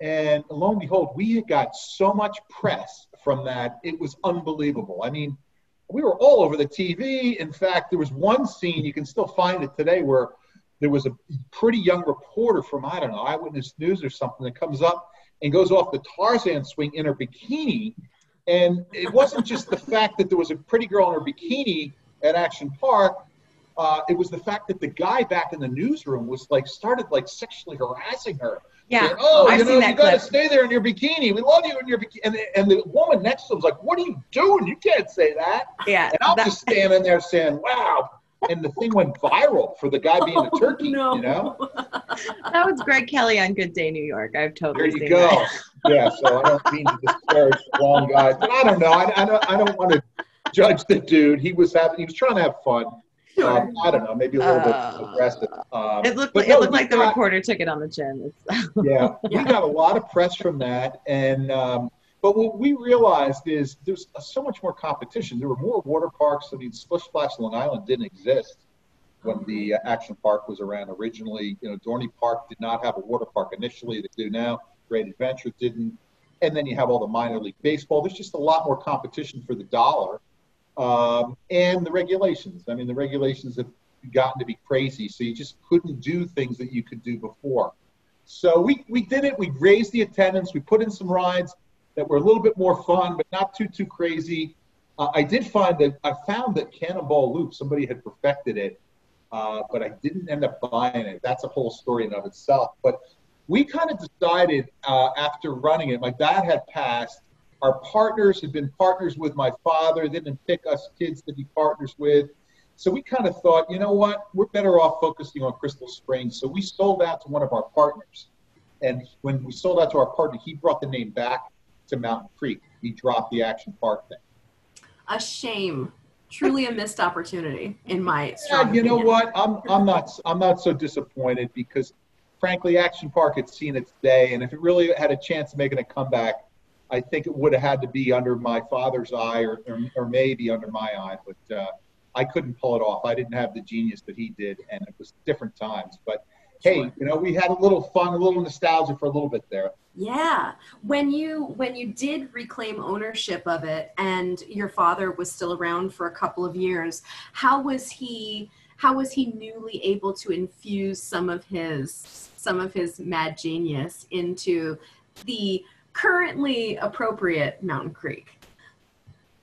and lo and behold, we got so much press from that. It was unbelievable. I mean, we were all over the TV. In fact, there was one scene, you can still find it today, where there was a pretty young reporter from, I don't know, Eyewitness News or something that comes up and goes off the Tarzan swing in her bikini. And it wasn't just the fact that there was a pretty girl in her bikini at Action Park. Uh, it was the fact that the guy back in the newsroom was like started like sexually harassing her yeah. Saying, oh, I've you know, you got to stay there in your bikini. We love you in your bikini. And the, and the woman next to him was like, what are you doing? You can't say that. Yeah. And I'm that- just standing there saying, wow. And the thing went viral for the guy being a Oh, turkey, no. you know? that was Greg Kelly on Good Day New York. I've totally. There you seen go. that. yeah, so I don't mean to disparage the wrong guys, but I don't know. I, I don't, I don't want to judge the dude. He was having, he was trying to have fun. Sure. Um, I don't know, maybe a little Uh, bit aggressive. Um, It looked but like, no, it looked we like the got- reporter took it on the chin. It's, yeah, Yeah. we got a lot of press from that, and um, but what we realized is there's so much more competition. There were more water parks. I mean, Splish Splash Long Island didn't exist when the uh, Action Park was around originally. You know, Dorney Park did not have a water park initially. They do now. Great Adventure didn't, and then you have all the minor league baseball. There's just a lot more competition for the dollar, um, and the regulations. I mean, the regulations have gotten to be crazy, so you just couldn't do things that you could do before. So we, we did it. We raised the attendance. We put in some rides that were a little bit more fun, but not too too crazy. Uh, I did find that I found that Cannonball Loop somebody had perfected it, uh, but I didn't end up buying it. That's a whole story in of itself. But we kind of decided uh, after running it. My dad had passed. Our partners had been partners with my father. They didn't pick us kids to be partners with. So we kind of thought, you know what, we're better off focusing on Crystal Springs. So we sold out to one of our partners. And when we sold out to our partner, he brought the name back to Mountain Creek. He dropped the Action Park thing. A shame. Truly a missed opportunity, in my Yeah, you know what? I'm I'm not I'm not so disappointed because frankly, Action Park had seen its day, and if it really had a chance of making a comeback, I think it would have had to be under my father's eye or, or, or maybe under my eye, but uh, I couldn't pull it off. I didn't have the genius that he did, and it was different times. But hey, you know, we had a little fun, a little nostalgia for a little bit there. Yeah. When you when you did reclaim ownership of it and your father was still around for a couple of years, how was he how was he newly able to infuse some of his some of his mad genius into the currently appropriate Mountain Creek?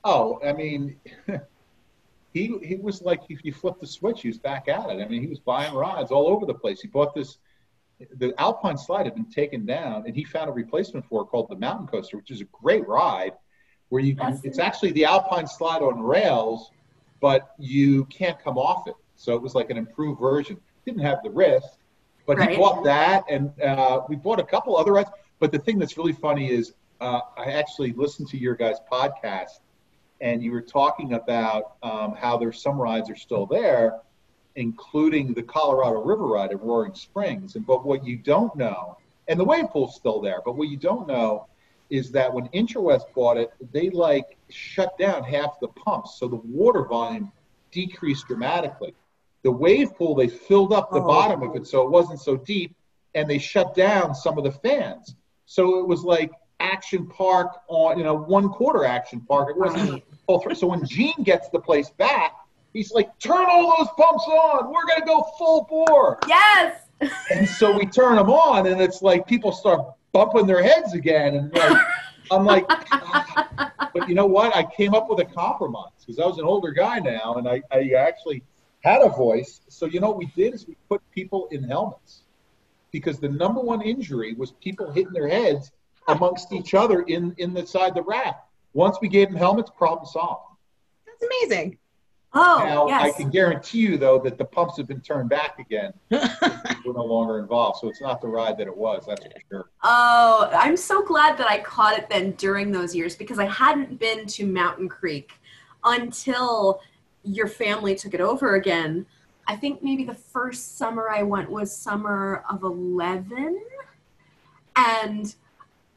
Oh, I mean, he he was like if you flip the switch, he was back at it. I mean, he was buying rides all over the place. He bought this. The Alpine slide had been taken down, and he found a replacement for it called the Mountain Coaster, which is a great ride. Where you can, it's actually the Alpine slide on rails, but you can't come off it. So it was like an improved version. Didn't have the risk, but right. he bought that, and uh, we bought a couple other rides. But the thing that's really funny is uh, I actually listened to your guys' podcast and you were talking about um, how there's some rides are still there, including the Colorado River ride at Roaring Springs. And but what you don't know, and the wave pool's still there, but what you don't know is that when Intrawest bought it, they like shut down half the pumps, so the water volume decreased dramatically. The wave pool, they filled up the oh. bottom of it so it wasn't so deep, and they shut down some of the fans. So it was like action park on you know one quarter action park. It wasn't full through. So when Gene gets the place back, he's like, "Turn all those pumps on. We're gonna go full bore." Yes. and so we turn them on, and it's like people start bumping their heads again, and like, I'm like, ah. but you know what? I came up with a compromise because I was an older guy now, and I, I actually had a voice. So you know what we did is we put people in helmets because the number one injury was people hitting their heads amongst each other in in the side the raft. Once we gave them helmets, problem solved. That's amazing. Oh, now, yes. I can guarantee you though that the pumps have been turned back again. We're no longer involved, so it's not the ride that it was. That's for sure. Oh, I'm so glad that I caught it then during those years because I hadn't been to Mountain Creek until your family took it over again. I think maybe the first summer I went was summer of 11. And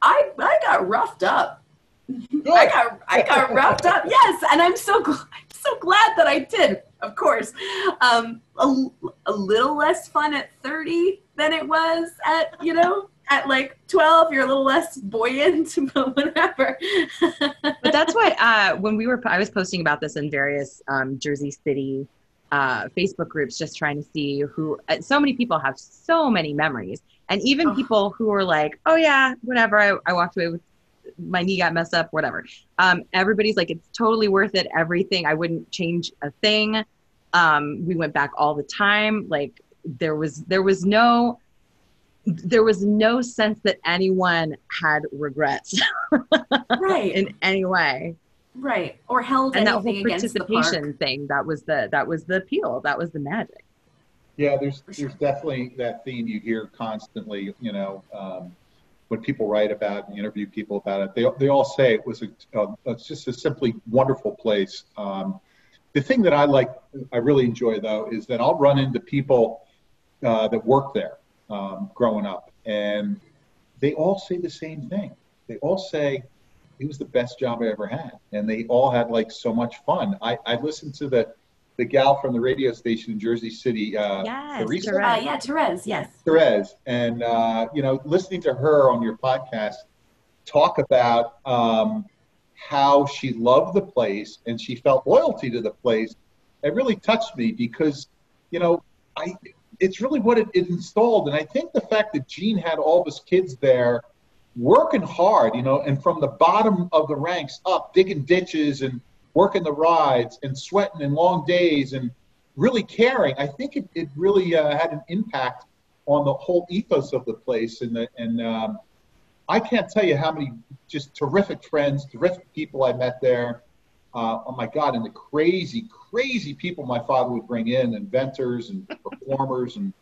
I I got roughed up. I got I got roughed up. Yes, and I'm so glad, I'm so glad that I did. Of course, um, a, a little less fun at 30 than it was at you know at like 12 you're a little less buoyant but whatever but that's why uh, when we were i was posting about this in various um, jersey city uh, facebook groups just trying to see who uh, so many people have so many memories and even oh. people who are like, oh yeah, whatever, I, I walked away with my knee got messed up, whatever. Um, everybody's like, it's totally worth it. Everything. I wouldn't change a thing. Um, we went back all the time. Like there was, there was no, there was no sense that anyone had regrets right in any way right or held and that whole participation thing that was the that was the appeal that was the magic yeah, there's there's definitely that theme you hear constantly. You know, um, when people write about and interview people about it, they they all say it was a uh, it's just a simply wonderful place. Um, the thing that I like, I really enjoy though, is that I'll run into people uh, that work there um, growing up, and they all say the same thing. They all say it was the best job I ever had, and they all had like so much fun. I I listened to the the gal from the radio station in Jersey City, uh, yes, Teresa? Uh, yeah, Therese, yes. Therese. And, uh, you know, listening to her on your podcast talk about um, how she loved the place and she felt loyalty to the place, it really touched me because, you know, I it's really what it, it installed. And I think the fact that Gene had all of his kids there working hard, you know, and from the bottom of the ranks up, digging ditches and – working the rides and sweating and long days and really caring, I think it, it really uh, had an impact on the whole ethos of the place. And, the, and um, I can't tell you how many just terrific friends, terrific people I met there. Uh, oh my God, and the crazy, crazy people my father would bring in, inventors and performers, and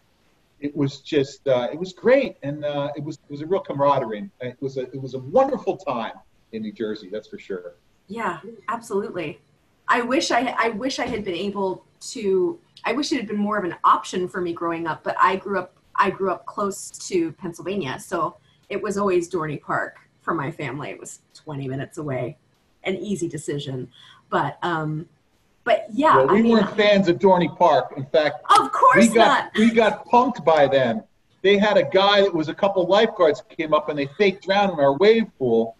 it was just, uh, it was great, and uh, it was it was a real camaraderie. It was a it was a wonderful time in New Jersey, that's for sure. Yeah, absolutely. I wish I I wish I had been able to I wish it had been more of an option for me growing up, but I grew up I grew up close to Pennsylvania, so it was always Dorney Park for my family. It was 20 minutes away, an easy decision. But um, but yeah, Well, we I mean, weren't fans of Dorney Park. In fact, of course we got not. we got punked by them. They had a guy that was a couple lifeguards came up and they faked drowned in our wave pool,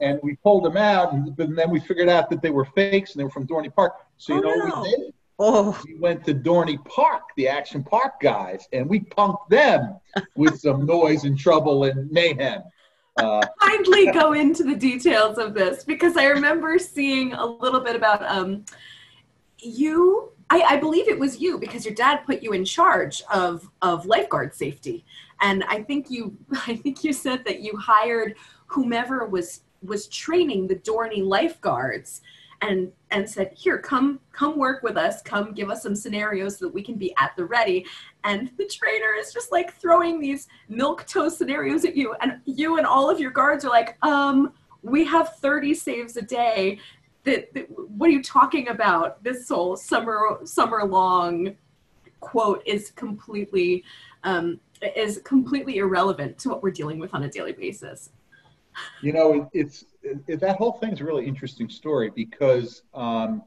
and we pulled them out. And, and then we figured out that they were fakes and they were from Dorney Park. So you Oh, know no. what we did? Oh, We went to Dorney Park, the Action Park guys, and we punked them with some noise and trouble and mayhem. Uh, kindly go into the details of this because I remember seeing a little bit about um, you. I, I believe it was you because your dad put you in charge of of lifeguard safety, and I think you I think you said that you hired whomever was was training the Dorney lifeguards and and said here come come work with us. Come give us some scenarios so that we can be at the ready. And the trainer is just like throwing these milk toast scenarios at you. And you and all of your guards are like um we have 30 saves a day that, that what are you talking about this whole summer summer long quote is completely um is completely irrelevant to what we're dealing with on a daily basis you know, it, it's it, that whole thing's a really interesting story because um,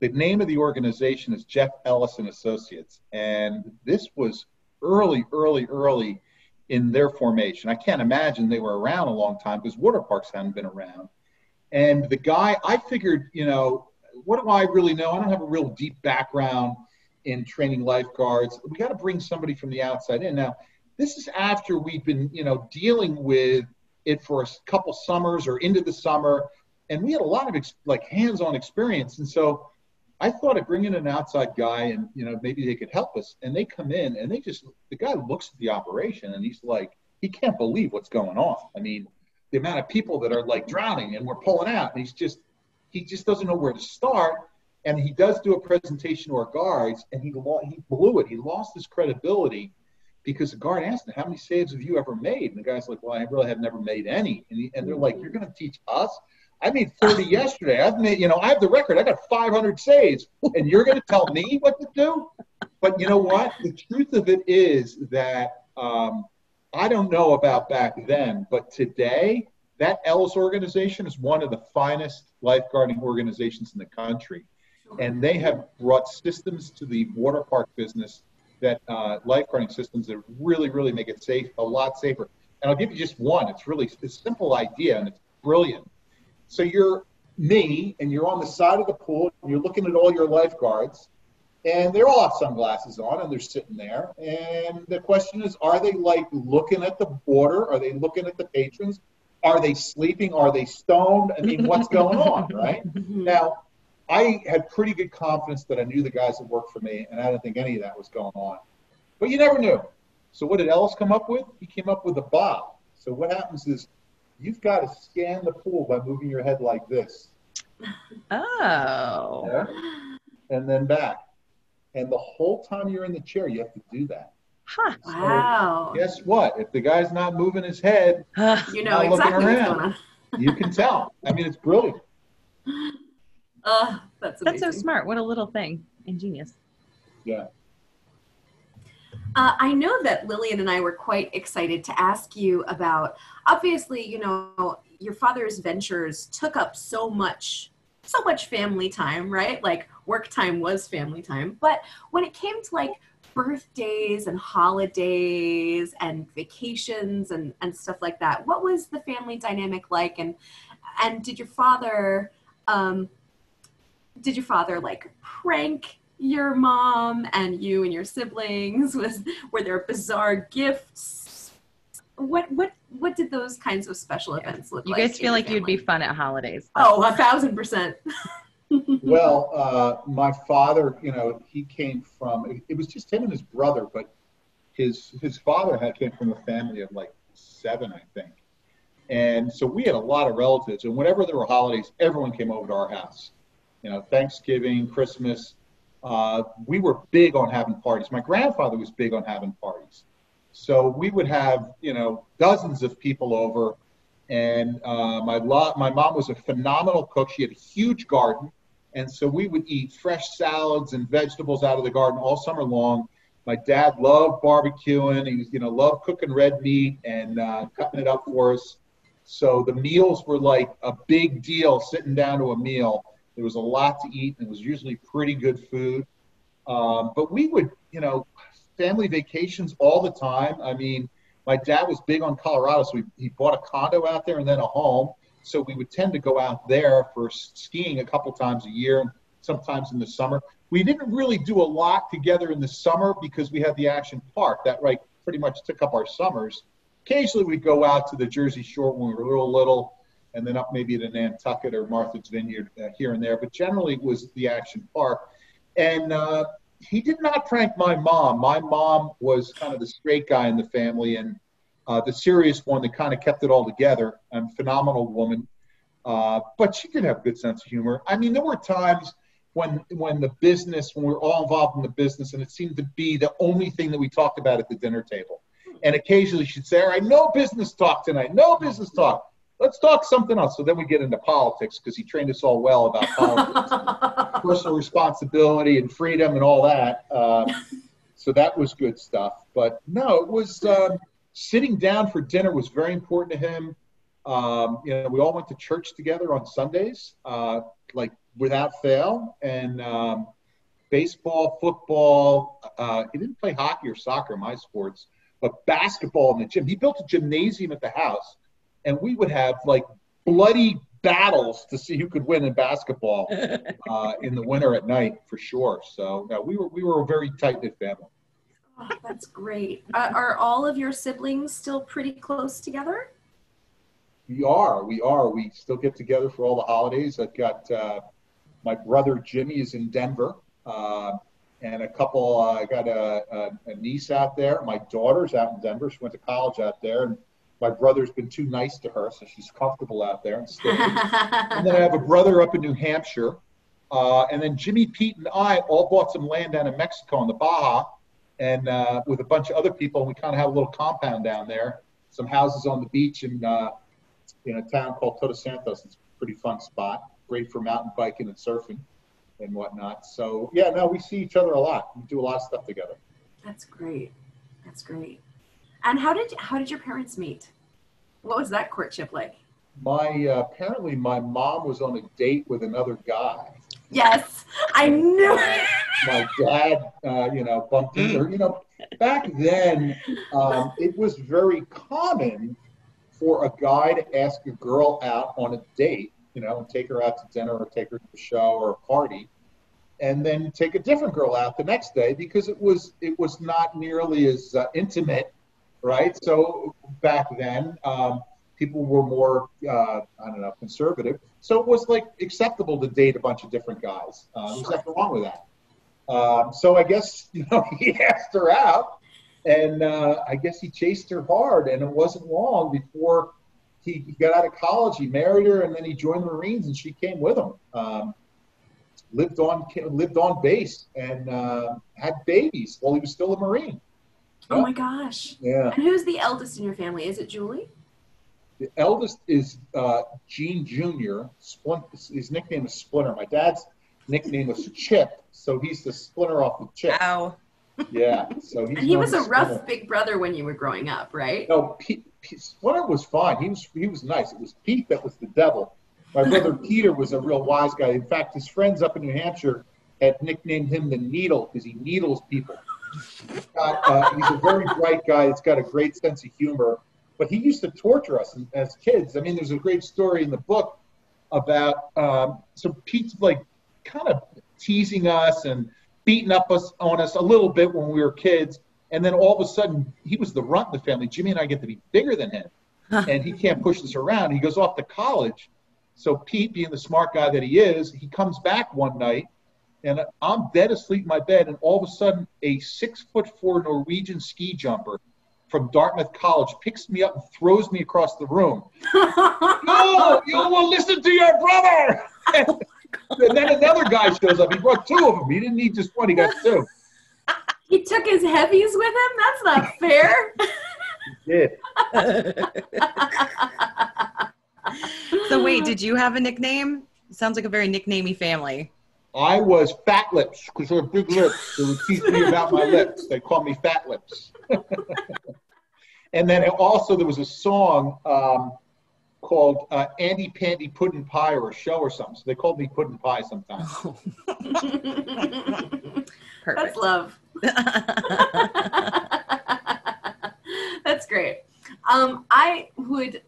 the name of the organization is Jeff Ellis and Associates, and this was early, early, early in their formation. I can't imagine they were around a long time because water parks hadn't been around. And the guy, I figured, you know, what do I really know? I don't have a real deep background in training lifeguards. We got to bring somebody from the outside in. Now, this is after we've been, you know, dealing with it for a couple summers or into the summer, and we had a lot of ex- like hands-on experience. And so I thought of bringing an outside guy, and you know maybe they could help us. And they come in, and they just the guy looks at the operation, and he's like, he can't believe what's going on. I mean, the amount of people that are like drowning, and we're pulling out, and he's just he just doesn't know where to start. And he does do a presentation to our guards, and he he blew it. He lost his credibility because the guard asked him, "How many saves have you ever made?" And the guy's like, "Well, I really have never made any." And, he, and they're like, "You're going to teach us?" I made 30 yesterday. I've made, you know, I have the record. I got 500 saves, and you're going to tell me what to do? But you know what? The truth of it is that um, I don't know about back then, but today that Ellis organization is one of the finest lifeguarding organizations in the country, and they have brought systems to the water park business that uh, lifeguarding systems that really, really make it safe, a lot safer. And I'll give you just one. It's really it's a simple idea and it's brilliant. So you're me and you're on the side of the pool and you're looking at all your lifeguards and they're all have sunglasses on and they're sitting there. And the question is, are they like looking at the water? Are they looking at the patrons? Are they sleeping? Are they stoned? I mean, what's going on, right? Mm-hmm. Now, I had pretty good confidence that I knew the guys that worked for me, and I didn't think any of that was going on. But you never knew. So what did Ellis come up with? He came up with a bob. So what happens is you've got to scan the pool by moving your head like this, oh. yeah? and then back. And the whole time you're in the chair, you have to do that. Huh. wow Guess what? If the guy's not moving his head, you know Not looking exactly what's around. going on you can tell. I mean, it's brilliant. uh, that's That's so smart. What a little thing. Ingenious. Yeah. Uh, I know that Lillian and I were quite excited to ask you about. Obviously, you know, your father's ventures took up so much, so much family time, right? Like work time was family time. But when it came to like birthdays and holidays and vacations and, and stuff like that, what was the family dynamic like? And and did your father, um, did your father like prank your mom and you and your siblings was were there bizarre gifts what what what did those kinds of special events look You like You guys feel like you'd be fun at holidays. oh a thousand percent Well, uh, my father, you know, he came from. It was just him and his brother, but his his father had came from a family of like seven, I think, and so we had a lot of relatives. And whenever there were holidays, everyone came over to our house. You know, Thanksgiving, Christmas. Uh, we were big on having parties. My grandfather was big on having parties, so we would have you know dozens of people over. And uh, my lo- my mom was a phenomenal cook. She had a huge garden. And so we would eat fresh salads and vegetables out of the garden all summer long. My dad loved barbecuing. He was, you know, loved cooking red meat and uh, cutting it up for us. So the meals were like a big deal sitting down to a meal. There was a lot to eat, and it was usually pretty good food. Um, but we would, you know, family vacations all the time. I mean, my dad was big on Colorado, so he, he bought a condo out there and then a home. So we would tend to go out there for skiing a couple times a year, sometimes in the summer. We didn't really do a lot together in the summer because we had the Action Park. That right pretty much took up our summers. Occasionally we'd go out to the Jersey Shore when we were a little, little, and then up maybe to Nantucket or Martha's Vineyard uh, here and there. But generally it was the Action Park. And uh, he did not prank my mom. My mom was kind of the straight guy in the family and uh, the serious one that kind of kept it all together. A phenomenal woman, uh, but she did have a good sense of humor. I mean, there were times when when the business, when we were all involved in the business, and it seemed to be the only thing that we talked about at the dinner table. And occasionally she'd say, "All right, no business talk tonight. No business talk." Let's talk something else. So then we get into politics because he trained us all well about politics, personal responsibility and freedom and all that. Um, so that was good stuff. But no, it was um, sitting down for dinner was very important to him. Um, you know, we all went to church together on Sundays, uh, like without fail. And um, baseball, football. Uh, he didn't play hockey or soccer, my sports, but basketball in the gym. He built a gymnasium at the house and we would have like bloody battles to see who could win in basketball uh, in the winter at night for sure. So no, we were we were a very tight knit family. Oh, that's great. Uh, are all of your siblings still pretty close together? We are. We are. We still get together for all the holidays. I've got uh, my brother Jimmy is in Denver, uh, and a couple. Uh, I got a, a, a niece out there. My daughter's out in Denver. She went to college out there, and my brother's been too nice to her, so she's comfortable out there and staying. and then I have a brother up in New Hampshire. Uh, and then Jimmy, Pete, and I all bought some land down in Mexico in the Baja, and uh, with a bunch of other people, and we kind of have a little compound down there. Some houses on the beach in uh, in a town called Todos Santos. It's a pretty fun spot, great for mountain biking and surfing and whatnot. So yeah, no, we see each other a lot. We do a lot of stuff together. That's great. That's great. And how did how did your parents meet? What was that courtship like? My uh, apparently my mom was on a date with another guy. Yes, I knew it. My dad, uh, you know, bumped into her. You know, back then um, it was very common for a guy to ask a girl out on a date, you know, and take her out to dinner or take her to a show or a party, and then take a different girl out the next day because it was it was not nearly as uh, intimate right? So back then, um, people were more, uh, I don't know, conservative. So it was like acceptable to date a bunch of different guys. Uh, there's nothing wrong with that. Um, so I guess, you know, he asked her out and uh, I guess he chased her hard and it wasn't long before he, he, got out of college. He married her and then he joined the Marines and she came with him. Um, lived on lived on base and uh, had babies while he was still a Marine. Oh my gosh. Yeah. And who's the eldest in your family? Is it Julie? The eldest is uh, Gene Jr. Splint, his nickname is Splinter. My dad's nickname was Chip, so he's the splinter off the chip. Wow. Yeah. So he's and he was a rough big brother when you were growing up, right? No, Pete, Pete, Splinter was fine. He was he was nice. It was Pete that was the devil. My brother Peter was a real wise guy. In fact, his friends up in New Hampshire had nicknamed him the Needle because he needles people. Uh, he's a very bright guy. He's got a great sense of humor. But he used to torture us as kids. I mean, there's a great story in the book about um, so Pete's like kind of teasing us and beating up us on us a little bit when we were kids. And then all of a sudden, he was the runt of the family. Jimmy and I get to be bigger than him, and he can't push us around. He goes off to college. So Pete, being the smart guy that he is, he comes back one night and I'm dead asleep in my bed, and all of a sudden, a six foot four Norwegian ski jumper from Dartmouth College picks me up and throws me across the room. no, you will listen to your brother. Oh and then another guy shows up. He brought two of them. He didn't need just one. He got two. He took his heavies with him. That's not fair. he did. so wait, did you have a nickname? Sounds like a very nicknamey family. I was fat lips because they were big lips. They would teach me about my lips. They called me fat lips. and then also there was a song. Um, called uh, Andy Pandy Puddin' Pie or a show or something. So they called me Puddin' Pie sometimes. That's Perfect. love. That's great. Um, I would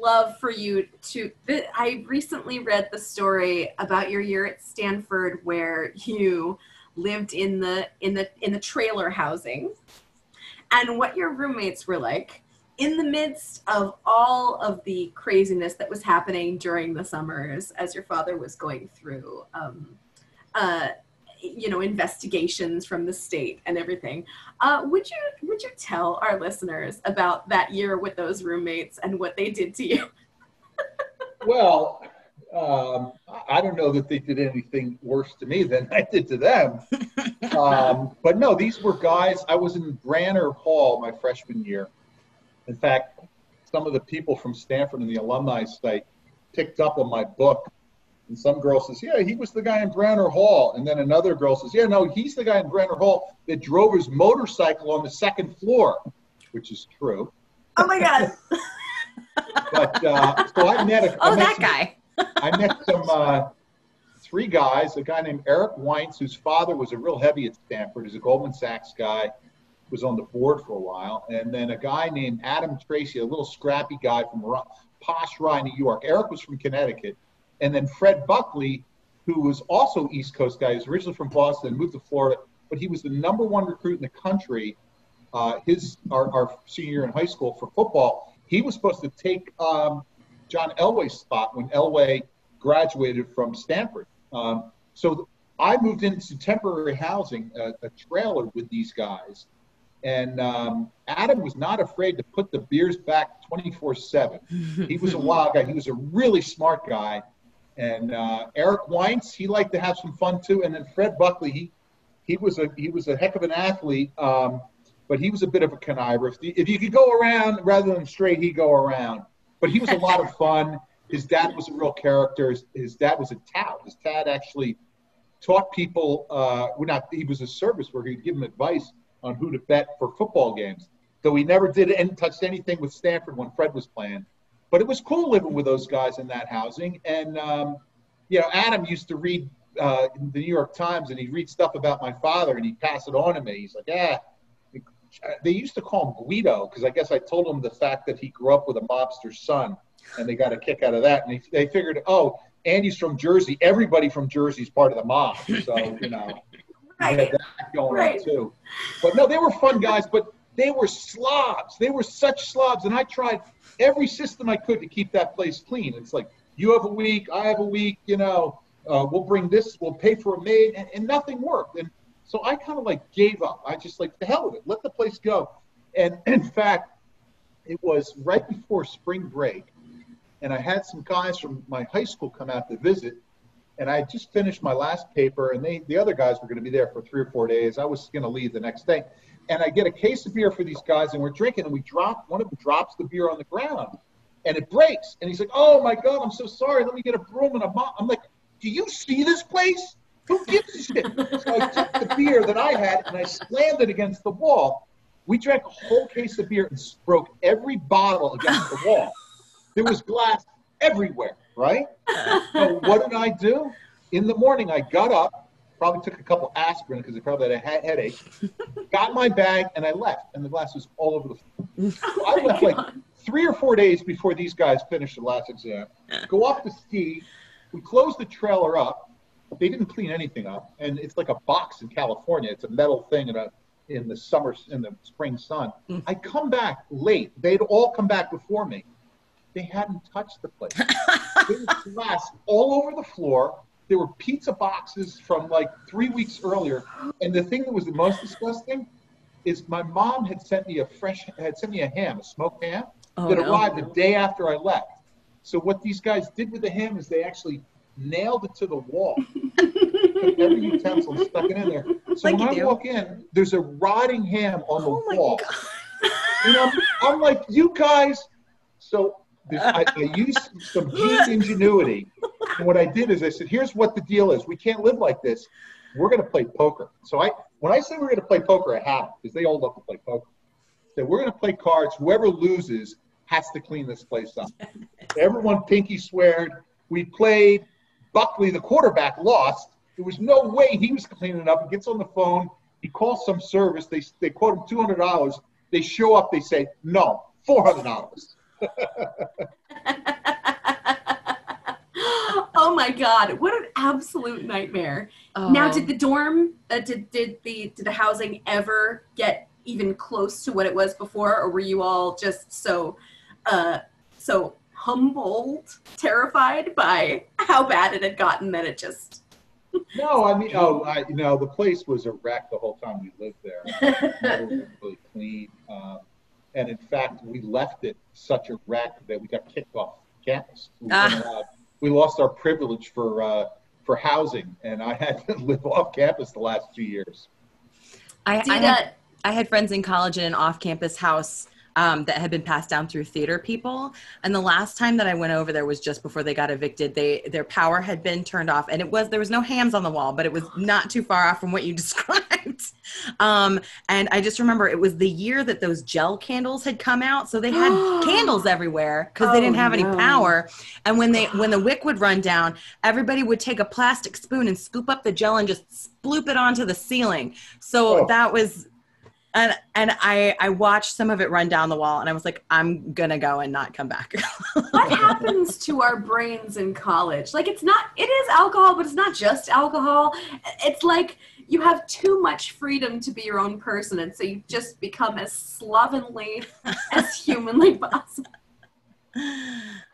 love for you to. I recently read the story about your year at Stanford, where you lived in the in the in the trailer housing, and what your roommates were like in the midst of all of the craziness that was happening during the summers as your father was going through. Um, uh, you know investigations from the state and everything uh, would you would you tell our listeners about that year with those roommates and what they did to you Well, um, I don't know that they did anything worse to me than I did to them. Um, but no, these were guys. I was in Branner Hall my freshman year. In fact, some of the people from Stanford and the alumni site picked up on my book. And some girl says, Yeah, he was the guy in Branner Hall. And then another girl says, Yeah, no, he's the guy in Branner Hall that drove his motorcycle on the second floor, which is true. oh my god But uh, so I met a, I oh, met that some- guy. I met some uh, three guys. A guy named Eric Weintz, whose father was a real heavy at Stanford. He's a Goldman Sachs guy. Was on the board for a while, and then a guy named Adam Tracy, a little scrappy guy from Ro- posh Rye, New York. Eric was from Connecticut, and then Fred Buckley, who was also East Coast guy. He was originally from Boston, moved to Florida, but he was the number one recruit in the country. Uh, his our, our senior year in high school for football, he was supposed to take um, John Elway's spot when Elway graduated from Stanford. Um, so I moved into temporary housing, a, a trailer with these guys. And um, Adam was not afraid to put the beers back 24 7. He was a wild guy. He was a really smart guy. And uh, Eric Weintz, he liked to have some fun too. And then Fred Buckley, he, he was a he was a heck of an athlete, um, but he was a bit of a conniver. If, if you could go around rather than straight, he'd go around. But he was a lot of fun. His dad was a real character. His, his dad was a tout. His dad actually taught people. Uh, well, not he was a service where He'd give them advice on who to bet for football games. Though he never did and touched anything with Stanford when Fred was playing. But it was cool living with those guys in that housing. And um, you know, Adam used to read uh, the New York Times, and he'd read stuff about my father, and he'd pass it on to me. He's like, "Yeah." They used to call him Guido because I guess I told him the fact that he grew up with a mobster's son, and they got a kick out of that. And they, they figured, oh, Andy's from Jersey. Everybody from Jersey's part of the mob, so you know, he had right that going Right. on too. But no, they were fun guys, but they were slobs. They were such slobs, and I tried every system I could to keep that place clean. It's like you have a week, I have a week. You know, uh, we'll bring this, we'll pay for a maid, and, and nothing worked. And so I kind of like gave up. I just like the hell with it, let the place go. And in fact, it was right before spring break, and I had some guys from my high school come out to visit, and I just finished my last paper, and they the other guys were going to be there for three or four days. I was going to leave the next day, and I get a case of beer for these guys, and we're drinking, and we drop one of them drops the beer on the ground, and it breaks, and he's like, "Oh my god, I'm so sorry. Let me get a broom and a mop." I'm like, "Do you see this place? Who gives a shit?" So I took the beer that I had and I slammed it against the wall. We drank a whole case of beer and broke every bottle against the wall. There was glass everywhere, right? So what did I do? In the morning, I got up, probably took a couple aspirin because I probably had a he- headache, got my bag, and I left. And the glass was all over the floor. Oh so I left like three or four days before these guys finished the last exam. Go off to ski. We closed the trailer up. They didn't clean anything up, and it's like a box in California. It's a metal thing in a in the summer in the spring sun. Mm. I come back late. They'd all come back before me. They hadn't touched the place. there was glass all over the floor. There were pizza boxes from like three weeks earlier. And the thing that was the most disgusting is my mom had sent me a fresh had sent me a ham, a smoked ham, Oh, that no. arrived the day after I left. So what these guys did with the ham is they actually nailed it to the wall. Every utensil stuck it in there. So Like when I do. walk in, there's a rotting ham on the Oh my wall. And I'm, I'm like, you guys. So I, I used some genius ingenuity. And what I did is I said, here's what the deal is. We can't live like this. We're going to play poker. So I, when I say we are going to play poker, I had because they all love to play poker. That we're going to play cards. Whoever loses has to clean this place up. Everyone pinky sweared. We played. Buckley, the quarterback, lost. There was no way he was cleaning it up. He gets on the phone. He calls some service. They, they quote him $200. They show up. They say, no, $400. oh my god what an absolute nightmare Oh. now did the dorm uh, did did the did the housing ever get even close to what it was before or were you all just so uh so humbled terrified by how bad it had gotten that it just No, I mean, oh, I, you know, the place was a wreck the whole time we lived there. Never been really clean. Um, and in fact, we left it such a wreck that we got kicked off campus. We, Ah. allowed- we lost our privilege for uh, for housing, and I had to live off campus the last two years. I, I, had, uh, I had friends in college in an off-campus house um, that had been passed down through theater people. And the last time that I went over there was just before they got evicted. They their power had been turned off, and it was there was no hams on the wall, but it was not too far off from what you described. Um, and I just remember it was the year that those gel candles had come out, so they had candles everywhere because they Oh, didn't have any power. And when they when the wick would run down, everybody would take a plastic spoon and scoop up the gel and just sploop it onto the ceiling. So Oh. that was and and I I watched some of it run down the wall and I was like I'm going to go and not come back. what happens to our brains in college like it's not it is alcohol but it's not just alcohol it's like you have too much freedom to be your own person and so you just become as slovenly as humanly possible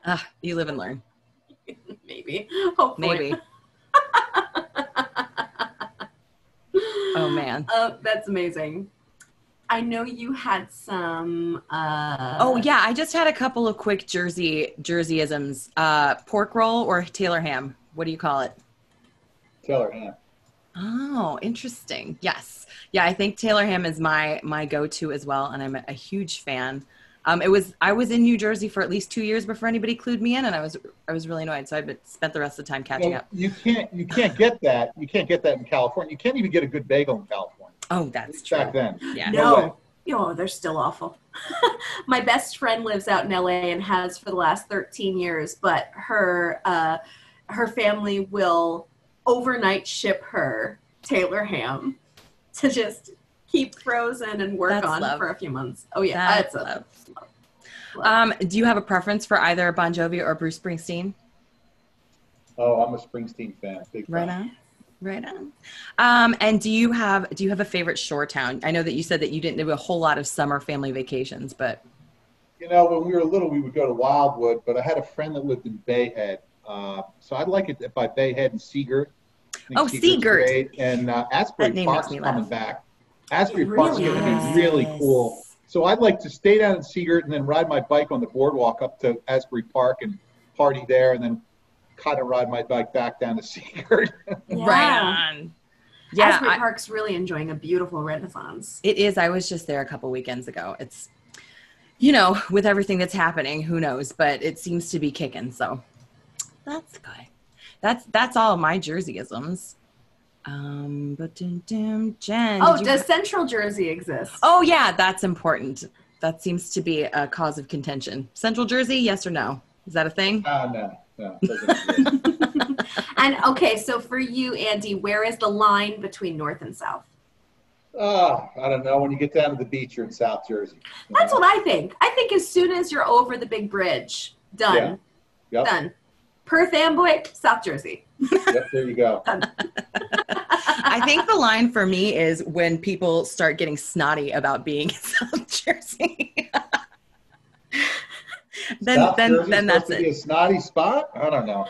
Ah, you live and learn. maybe hopefully Maybe. oh man. uh, that's amazing i know you had some uh Oh yeah, I just had a couple of quick Jersey Jerseyisms. Uh, pork roll or Taylor ham. What do you call it? Taylor Ham. Oh, interesting. Yes. Yeah, I think Taylor ham is my my go-to as well, and I'm a, a huge fan. Um, it was I was in New Jersey for at least two years before anybody clued me in, and I was I was really annoyed. So I spent the rest of the time catching No, up. you can't you can't get that. You can't get that in California. You can't even get a good bagel in California. Oh, that's least true. Back then. Yeah. no, way. Oh, they're still awful. My best friend lives out in LA and has for the last 13 years, but her uh, her family will overnight ship her Taylor ham to just keep frozen and work That's on love. for a few months. Oh yeah, That's that's a love. love. Um, do you have a preference for either Bon Jovi or Bruce Springsteen? Oh, I'm a Springsteen fan. Big Right fan. On. Right on. Um, and do you have do you have a favorite shore town? I know that you said that you didn't do a whole lot of summer family vacations, but You know, when we were little, we would go to Wildwood, but I had a friend that lived in Bay Head. Uh, so I'd like it by Bay Head and Sea Girt. Oh, Sea Girt's Seagirt. great. And uh, Asbury That name Park's makes me coming laugh. back. Asbury It Park's really going to be really cool. So I'd like to stay down in Sea Girt and then ride my bike on the boardwalk up to Asbury Park and party there and then kind of ride my bike back down to Sea Girt. Yeah. right on. Yeah, Asbury I- Park's really enjoying a beautiful renaissance. It is. I was just there a couple weekends ago. It's, you know, with everything that's happening, who knows? But it seems to be kicking. So that's good. That's that's all my Jerseyisms. Um, but dum, dum, Jen. Oh, did you- does Central Jersey exist? oh yeah, that's important. That seems to be a cause of contention. Central Jersey, yes or no? Is that a thing? Ah, no, no. it doesn't exist. And okay, so for you, Andy, where is the line between North and South? Ah, I don't know. When you get down to the beach, you're in South Jersey. you That's know? what I think. I think as soon as you're over the big bridge, done. Yep. Done. Perth Amboy, South Jersey. Yep, there you go. I think the line for me is when people start getting snotty about being in South Jersey. then South then Jersey's then that's to be it. a snotty spot? I don't know.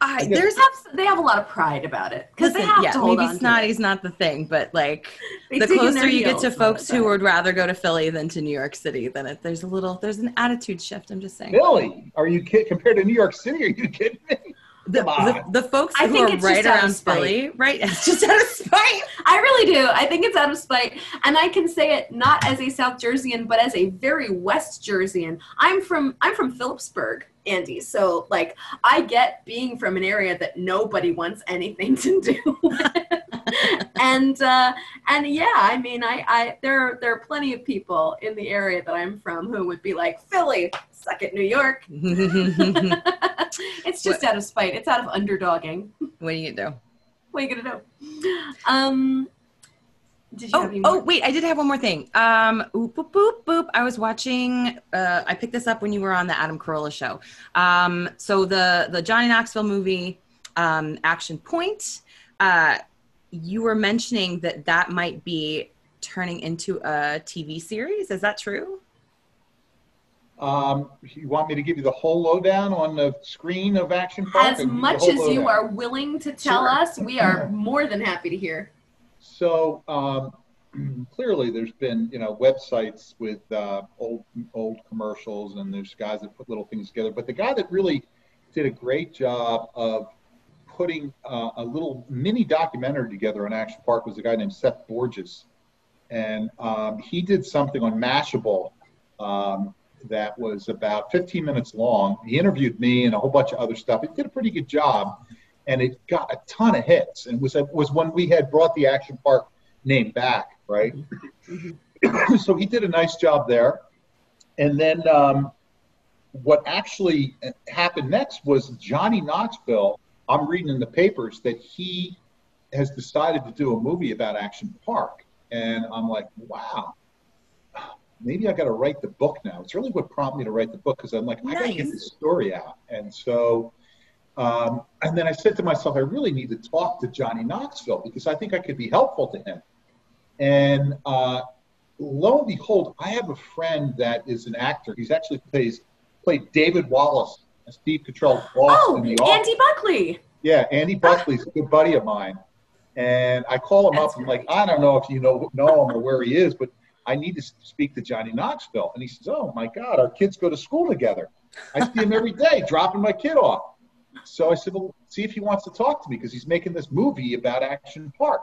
I, guess- there's They have, they have a lot of pride about it because they have yeah, to hold maybe on to snotty's not the thing, but like the closer you get to folks who would rather go to Philly than to New York City, then it, there's a little there's an attitude shift. I'm just saying. Philly? Are you kid compared to New York City? Are you kidding me? The, the, the folks I who think are it's right out around spite. Philly, right? It's just out of spite. I really do. I think it's out of spite. And I can say it not as a South Jerseyan, but as a very West Jerseyan. I'm from I'm from Phillipsburg Andy. So like I get being from an area that nobody wants anything to do with. and uh, and yeah, I mean I, I there there are plenty of people in the area that I'm from who would be like, Philly, suck it, New York. it's just What- out of spite. It's out of underdogging. what are you gonna do? What are you gonna do? Um did you have Oh, any oh, wait! I did have one more thing. Um, oop, boop, boop, boop. I was watching. Uh, I picked this up when you were on the Adam Carolla show. Um, so the the Johnny Knoxville movie, um, Action Point. Uh, you were mentioning that that might be turning into a TV series. Is that true? Um, you want me to give you the whole lowdown on the screen of Action Park? As Or give you the much whole as you lowdown? are willing to tell Sure. us, we are more than happy to hear. So um, clearly, there's been you know websites with uh, old old commercials, and there's guys that put little things together. But the guy that really did a great job of putting uh, a little mini documentary together on Action Park was a guy named Seth Porges, and um, he did something on Mashable um, that was about 15 minutes long. He interviewed me and a whole bunch of other stuff. He did a pretty good job and it got a ton of hits. And was was when we had brought the Action Park name back, right? so he did a nice job there. And then um, what actually happened next was Johnny Knoxville. I'm reading in the papers that he has decided to do a movie about Action Park, and I'm like, wow. Maybe I got to write the book now. It's really what prompted me to write the book because I'm like, I got to get Nice. this story out. And so um, and then I said to myself, I really need to talk to Johnny Knoxville because I think I could be helpful to him. And uh, lo and behold, I have a friend that is an actor. He's actually plays played David Wallace as Steve Carell's boss Oh, in The Office. Andy Buckley. Yeah, Andy Buckley's a good buddy of mine. And I call him That's up. I'm like. I don't know if you know know him or where he is, but I need to speak to Johnny Knoxville. And he says, Oh my God, our kids go to school together. I see him every day dropping my kid off. So I said, Well, see if he wants to talk to me because he's making this movie about Action Park.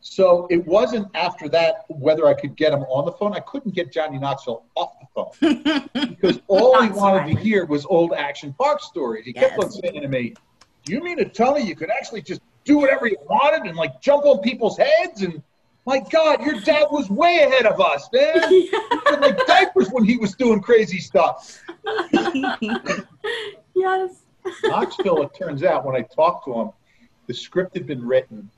So it wasn't after that whether I could get him on the phone. I couldn't get Johnny Knoxville off the phone because all he wanted to hear was old Action Park stories. He kept on Yes. saying to me, "Do "You mean to tell me you could actually just do whatever you wanted and like jump on people's heads?" And my God, your dad was way ahead of us, man. He had like diapers when he was doing crazy stuff. yes. Knoxville, it turns out, when I talked to him, the script had been written,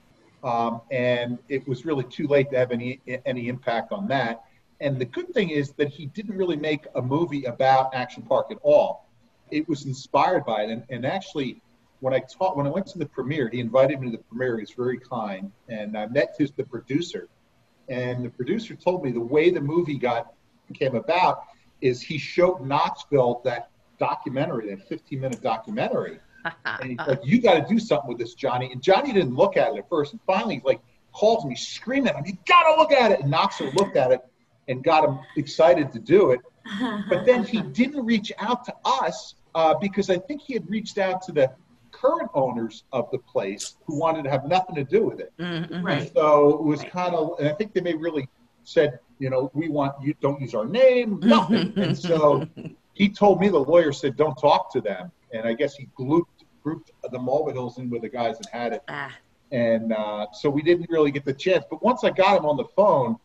um, and it was really too late to have any any impact on that. And the good thing is that he didn't really make a movie about Action Park at all. It was inspired by it, and, and actually, when I taught when I went to the premiere, he invited me to the premiere. He was very kind, and I met his the producer, and the producer told me the way the movie got came about is he showed Knoxville that documentary, that 15 minute documentary. And he's like, You got to do something with this, Johnny. And Johnny didn't look at it at first. And finally, he's like, calls me screaming, at him, You got to look at it. And Knoxville looked at it and got him excited to do it. But then he didn't reach out to us uh, because I think he had reached out to the current owners of the place who wanted to have nothing to do with it. Mhm. Right. So it was Right. kind of, and I think they may really said, you know, we want you don't use our name, nothing. and so he told me the lawyer said don't talk to them, and I guess he grouped grouped the Mulvihills in with the guys that had it, Ah, and uh, so we didn't really get the chance. But once I got him on the phone,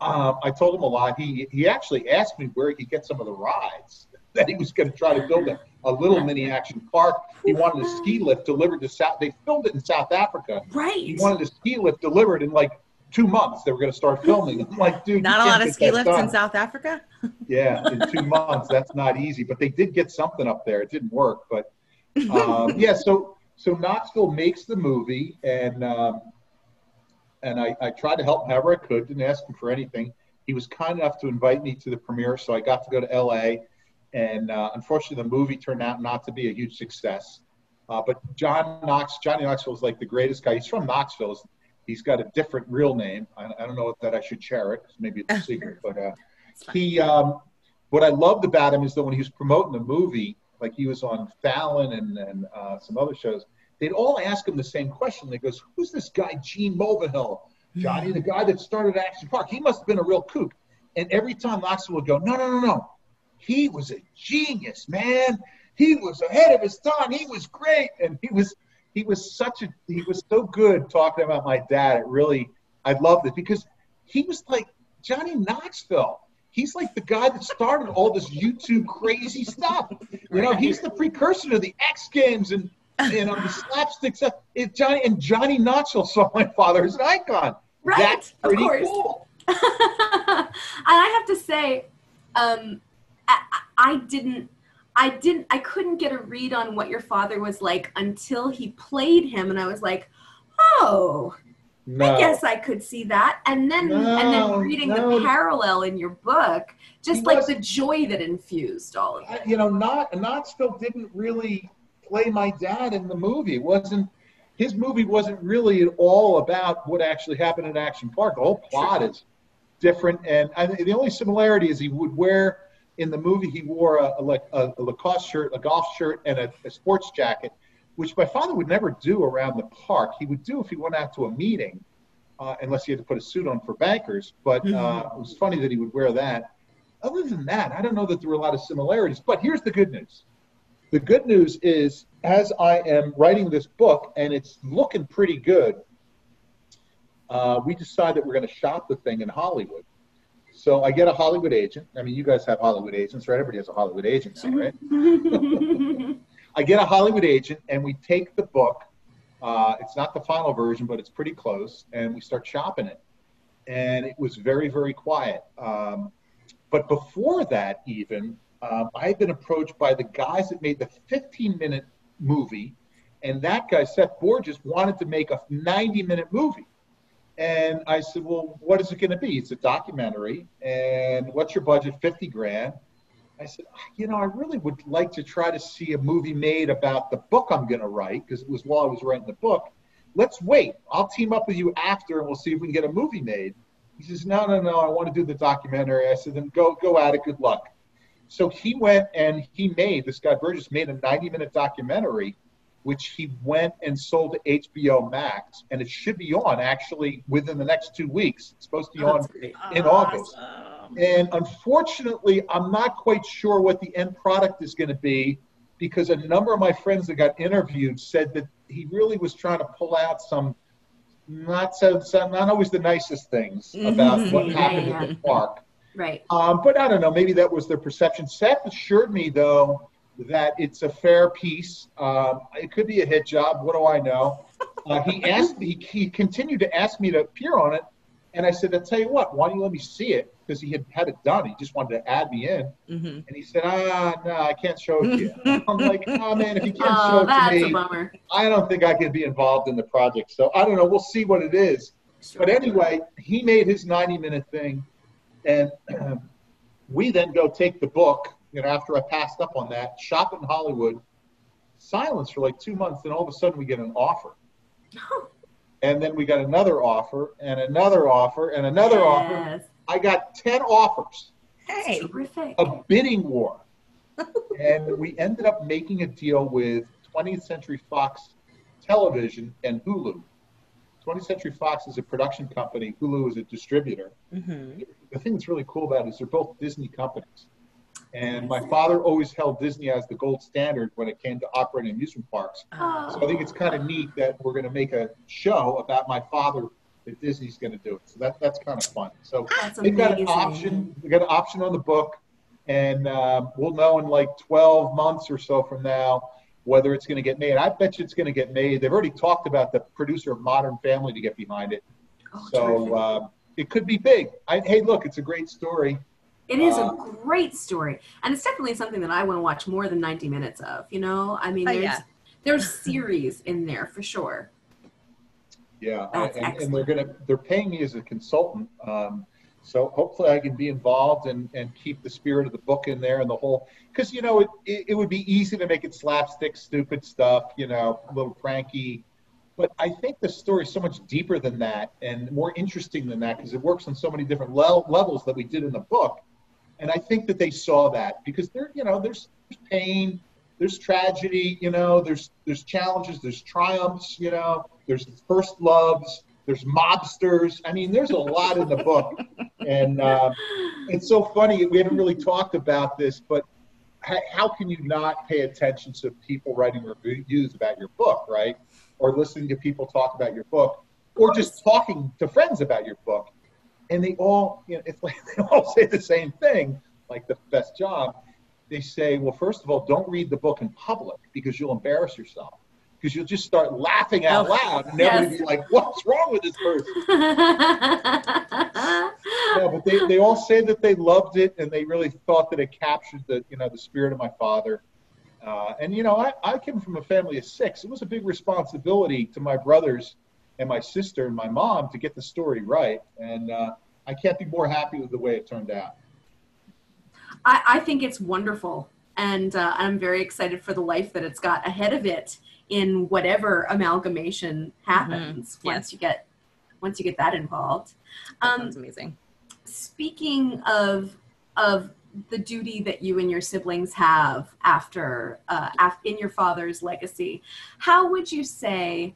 um, I told him a lot. He he actually asked me where he could get some of the rides that he was going to try to build a, a little mini action park. He wanted a ski lift delivered to South. They filmed it in South Africa. Right. He wanted a ski lift delivered in like two months. They were going to start filming. I'm like, dude, not a lot of ski lifts done. in South Africa. Yeah, in two months, that's not easy. But they did get something up there. It didn't work, but um, yeah. So so Knoxville makes the movie, and um, and I, I tried to help him however I could. Didn't ask him for anything. He was kind enough to invite me to the premiere, so I got to go to L.A. And uh, unfortunately, the movie turned out not to be a huge success. Uh, but John Knox, Johnny Knoxville is like the greatest guy. He's from Knoxville. He's got a different real name. I, I don't know if that I should share it. Maybe it's a secret, but uh. He um, what I loved about him is that when he was promoting the movie, like he was on Fallon and, and uh, some other shows, they'd all ask him the same question. They goes, "Who's this guy, Gene Mulvihill? Johnny, the guy that started Action Park. He must have been a real kook." And every time Knoxville would go, "No, no, no, no. he was a genius, man. He was ahead of his time. He was great, and he was he was such a he was so good talking about my dad. It really I loved it because he was like Johnny Knoxville. He's like the guy that started all this YouTube crazy stuff. You know, he's the precursor to the X Games and you know the slapstick stuff. It, Johnny and Johnny Knoxville saw my father as an icon. Right, That's of pretty course. cool. and I have to say, um, I, I didn't, I didn't, I couldn't get a read on what your father was like until he played him, and I was like, oh, No. I guess I could see that. And then, and then reading no. the parallel in your book, just He like the joy that infused all of it. You know, not Knoxville didn't really play my dad in the movie. It wasn't his movie wasn't really at all about what actually happened in Action Park. The whole plot is different, and I, the only similarity is he would wear in the movie he wore a, a, a Lacoste shirt, a golf shirt, and a, a sports jacket, which my father would never do around the park. He would do if he went out to a meeting, uh, unless he had to put a suit on for bankers. But uh, it was funny that he would wear that. Other than that, I don't know that there were a lot of similarities. But here's the good news. The good news is, as I am writing this book and it's looking pretty good, uh, we decide that we're going to shop the thing in Hollywood. So I get a Hollywood agent. I mean, you guys have Hollywood agents, right? Everybody has a Hollywood agent, now, right? I get a Hollywood agent, and we take the book. Uh, it's not the final version, but it's pretty close, and we start shopping it. And it was very, very quiet. Um, but before that, even, um, I had been approached by the guys that made the 15 minute movie, and that guy, Seth Porges, wanted to make a 90 minute movie. And I said, Well, what is it going to be? It's a documentary. And what's your budget? 50 grand. I said, You know, I really would like to try to see a movie made about the book I'm going to write because it was while I was writing the book. Let's wait. I'll team up with you after and we'll see if we can get a movie made. He says, No, no, no. I want to do the documentary. I said, Then go, go at it. Good luck. So he went and he made, this guy Burgess made a 90 minute documentary which he went and sold to HBO Max, and it should be on actually within the next two weeks. It's supposed to be on That's great. in August. And unfortunately, I'm not quite sure what the end product is going to be because a number of my friends that got interviewed said that he really was trying to pull out some not so, so not always the nicest things about Mhm. what Yeah, happened yeah. at the park. right. Um, but I don't know. Maybe that was their perception. Seth assured me, though, that it's a fair piece. Um, it could be a hit job. What do I know? Uh, he asked. He, he continued to ask me to appear on it, and I said, "I'll tell you what. Why don't you let me see it?" Because he had had it done. He just wanted to add me in, Mhm. and he said, "Ah, no, I can't show it to you." I'm like, "Oh man, if you can't show Oh, it that's to me, bummer. I don't think I can be involved in the project." So I don't know. We'll see what it is. But anyway, he made his 90 minute thing. And we then go take the book, you know, after I passed up on that, shop in Hollywood, silence for like two months. Then all of a sudden we get an offer. And then we got another offer and another offer and another offer. Yes. I got 10 offers, Hey. Terrific. a bidding war. and we ended up making a deal with 20th Century Fox Television and Hulu. 20th Century Fox is a production company, Hulu is a distributor. Mhm. the thing that's really cool about it is they're both Disney companies. And my father always held Disney as the gold standard when it came to operating amusement parks. Oh. So I think it's kind of neat that we're going to make a show about my father that Disney's going to do it. So that, that's kind of fun. So That's they've got an option. We got an option on the book, and um, we'll know in like 12 months or so from now whether it's going to get made. I bet you it's going to get made. They've already talked about the producer of Modern Family to get behind it. Oh, So uh, it could be big. I, hey, look, it's a great story. It is a great story, and it's definitely something that I want to watch more than 90 minutes of. You know, I mean, Oh, there's yeah. there's series in there for sure. Yeah, That's and, and they're gonna they're paying me as a consultant. Um, so hopefully I can be involved and, and keep the spirit of the book in there and the whole because you know it, it, it would be easy to make it slapstick, stupid stuff, you know, a little pranky. But I think the story is so much deeper than that and more interesting than that because it works on so many different le- levels that we did in the book. And I think that they saw that because there, you know, there's, there's pain, there's tragedy, you know, there's there's challenges, there's triumphs, you know, there's first loves, there's mobsters. I mean, there's a lot in the book, and uh, it's so funny. We haven't really talked about this, but how, how can you not pay attention to people writing reviews about your book, right? Or listening to people talk about your book, or just talking to friends about your book, and they all, you know, it's like they all say the same thing, like the best job. They say, well, first of all, don't read the book in public because you'll embarrass yourself because you'll just start laughing out oh, loud and yes. everybody be like, what's wrong with this person? yeah, but they, they all say that they loved it and they really thought that it captured the, you know, the spirit of my father. Uh, and, you know, I, I came from a family of six. It was a big responsibility to my brothers and my sister and my mom to get the story right. And uh, I can't be more happy with the way it turned out. I, I think it's wonderful. And uh, I'm very excited for the life that it's got ahead of it in whatever amalgamation happens mm-hmm. once you get once you get that involved. That um, sounds amazing. Speaking of of the duty that you and your siblings have after uh, in your father's legacy, how would you say?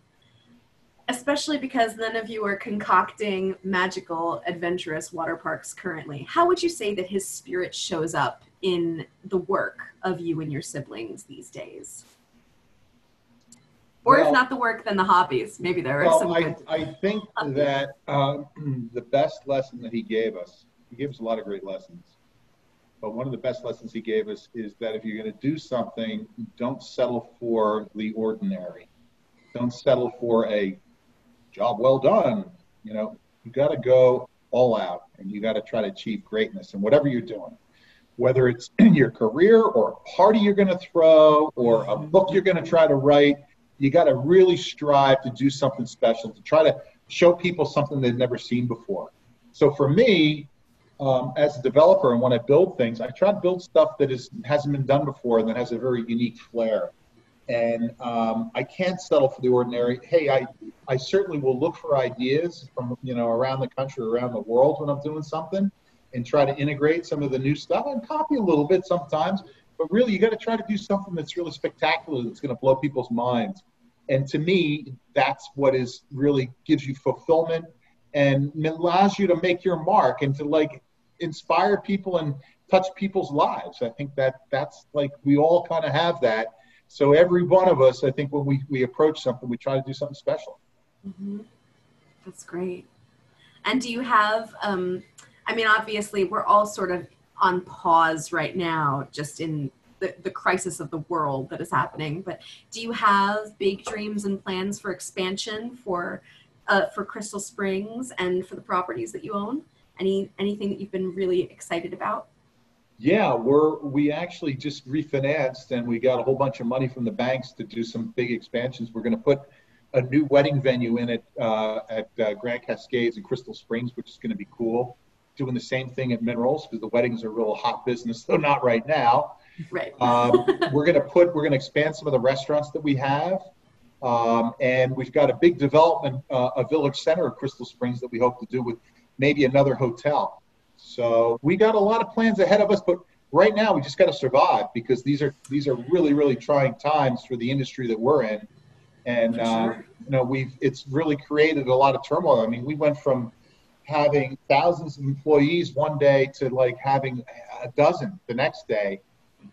Especially because none of you are concocting magical, adventurous water parks currently. How would you say that his spirit shows up in the work of you and your siblings these days? Or well, if not the work, then the hobbies. Maybe there well, are some. I, good I think that um, the best lesson that he gave us, he gave us a lot of great lessons. But one of the best lessons he gave us is that if you're going to do something, don't settle for the ordinary. Don't settle for a job well done. You know, you got to go all out and you got to try to achieve greatness in whatever you're doing. Whether it's in your career or a party you're going to throw or a book you're going to try to write, you got to really strive to do something special to try to show people something they've never seen before. So for me, um, as a developer and when I build things, I try to build stuff that is hasn't been done before and that has a very unique flair. And um, I can't settle for the ordinary. Hey, I I certainly will look for ideas from you know around the country, around the world when I'm doing something, and try to integrate some of the new stuff and copy a little bit sometimes. But really, you got to try to do something that's really spectacular that's going to blow people's minds. And to me, that's what is really gives you fulfillment and allows you to make your mark and to like inspire people and touch people's lives. I think that that's like we all kind of have that. So every one of us, I think when we, we approach something, we try to do something special. Mm-hmm. That's great. And do you have, um, I mean, obviously we're all sort of on pause right now, just in the, the crisis of the world that is happening. But do you have big dreams and plans for expansion for uh, for Crystal Springs and for the properties that you own? Any anything that you've been really excited about? Yeah, we're we actually just refinanced and we got a whole bunch of money from the banks to do some big expansions. We're going to put a new wedding venue in it uh, at uh, Grand Cascades and Crystal Springs, which is going to be cool doing the same thing at Minerals because the weddings are a real hot business, though not right now. Right. um, we're going to put, we're going to expand some of the restaurants that we have. Um, and we've got a big development, uh, a village center of Crystal Springs that we hope to do with maybe another hotel. So we got a lot of plans ahead of us, but right now we just got to survive because these are these are really really trying times for the industry that we're in, and uh, you know we've it's really created a lot of turmoil. I mean, we went from having thousands of employees one day to like having a dozen the next day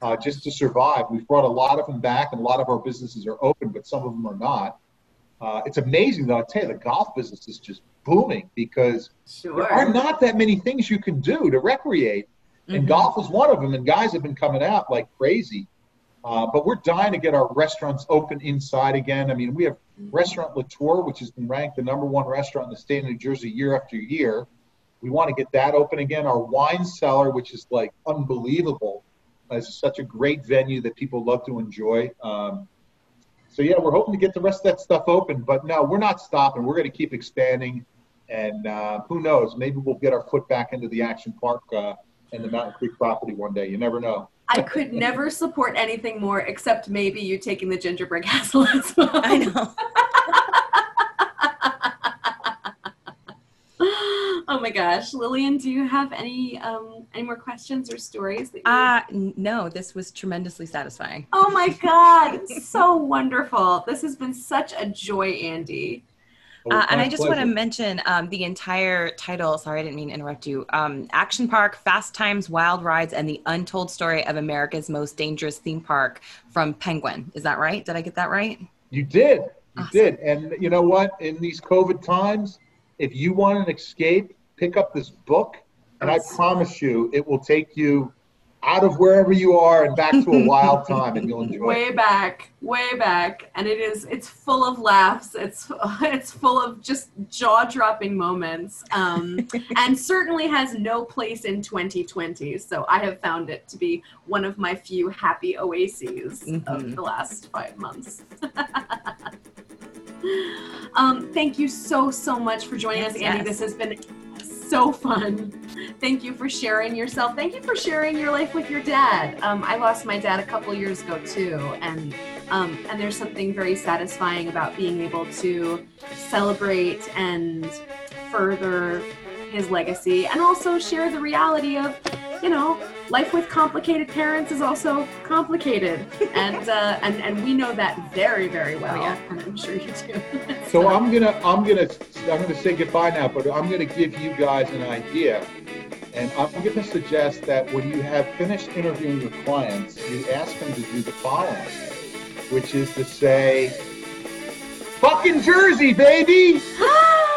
uh, just to survive. We've brought a lot of them back, and a lot of our businesses are open, but some of them are not. Uh, it's amazing, though. I tell you, the golf business is just booming because sure. there are not that many things you can do to recreate, and mm-hmm. golf is one of them. And guys have been coming out like crazy. Uh, but we're dying to get our restaurants open inside again. I mean, we have Restaurant Latour, which has been ranked the number one restaurant in the state of New Jersey year after year. We want to get that open again. Our wine cellar, which is like unbelievable, is such a great venue that people love to enjoy. Um, so yeah, we're hoping to get the rest of that stuff open. But no, we're not stopping. We're going to keep expanding, and uh, who knows? Maybe we'll get our foot back into the action park uh, and the Mountain Creek property one day. You never know. I could never support anything more except maybe you taking the gingerbread castle as well. I know. oh my gosh, Lillian, do you have any um, any more questions or stories? That you... Uh, no, this was tremendously satisfying. Oh my god, so wonderful! This has been such a joy, Andy. Oh, Uh, and I just want to mention um, the entire title. Sorry, I didn't mean to interrupt you. Um, Action Park, Fast Times, Wild Rides, and the Untold Story of America's Most Dangerous Theme Park from Penguin. Is that right? Did I get that right? You did. You Awesome. did. And you know what? In these COVID times, if you want an escape, pick up this book, and I promise you, it will take you out of wherever you are and back to a wild time, and you'll enjoy way it. back way back and it is it's full of laughs it's it's full of just jaw-dropping moments um, and certainly has no place in 2020 so i have found it to be one of my few happy oases Mhm. of the last five months um, thank you so so much for joining Yes, us andy yes. this has been so fun. Thank you for sharing yourself. Thank you for sharing your life with your dad. Um, i lost my dad a couple years ago too and um, and there's something very satisfying about being able to celebrate and further his legacy and also share the reality of you know life with complicated parents is also complicated and uh, and and we know that very very well Oh, yeah. and i'm sure you do So I'm gonna, I'm gonna, I'm gonna say goodbye now, but I'm gonna give you guys an idea, and I'm gonna suggest that when you have finished interviewing your clients, you ask them to do the following, which is to say, "Fucking Jersey, baby."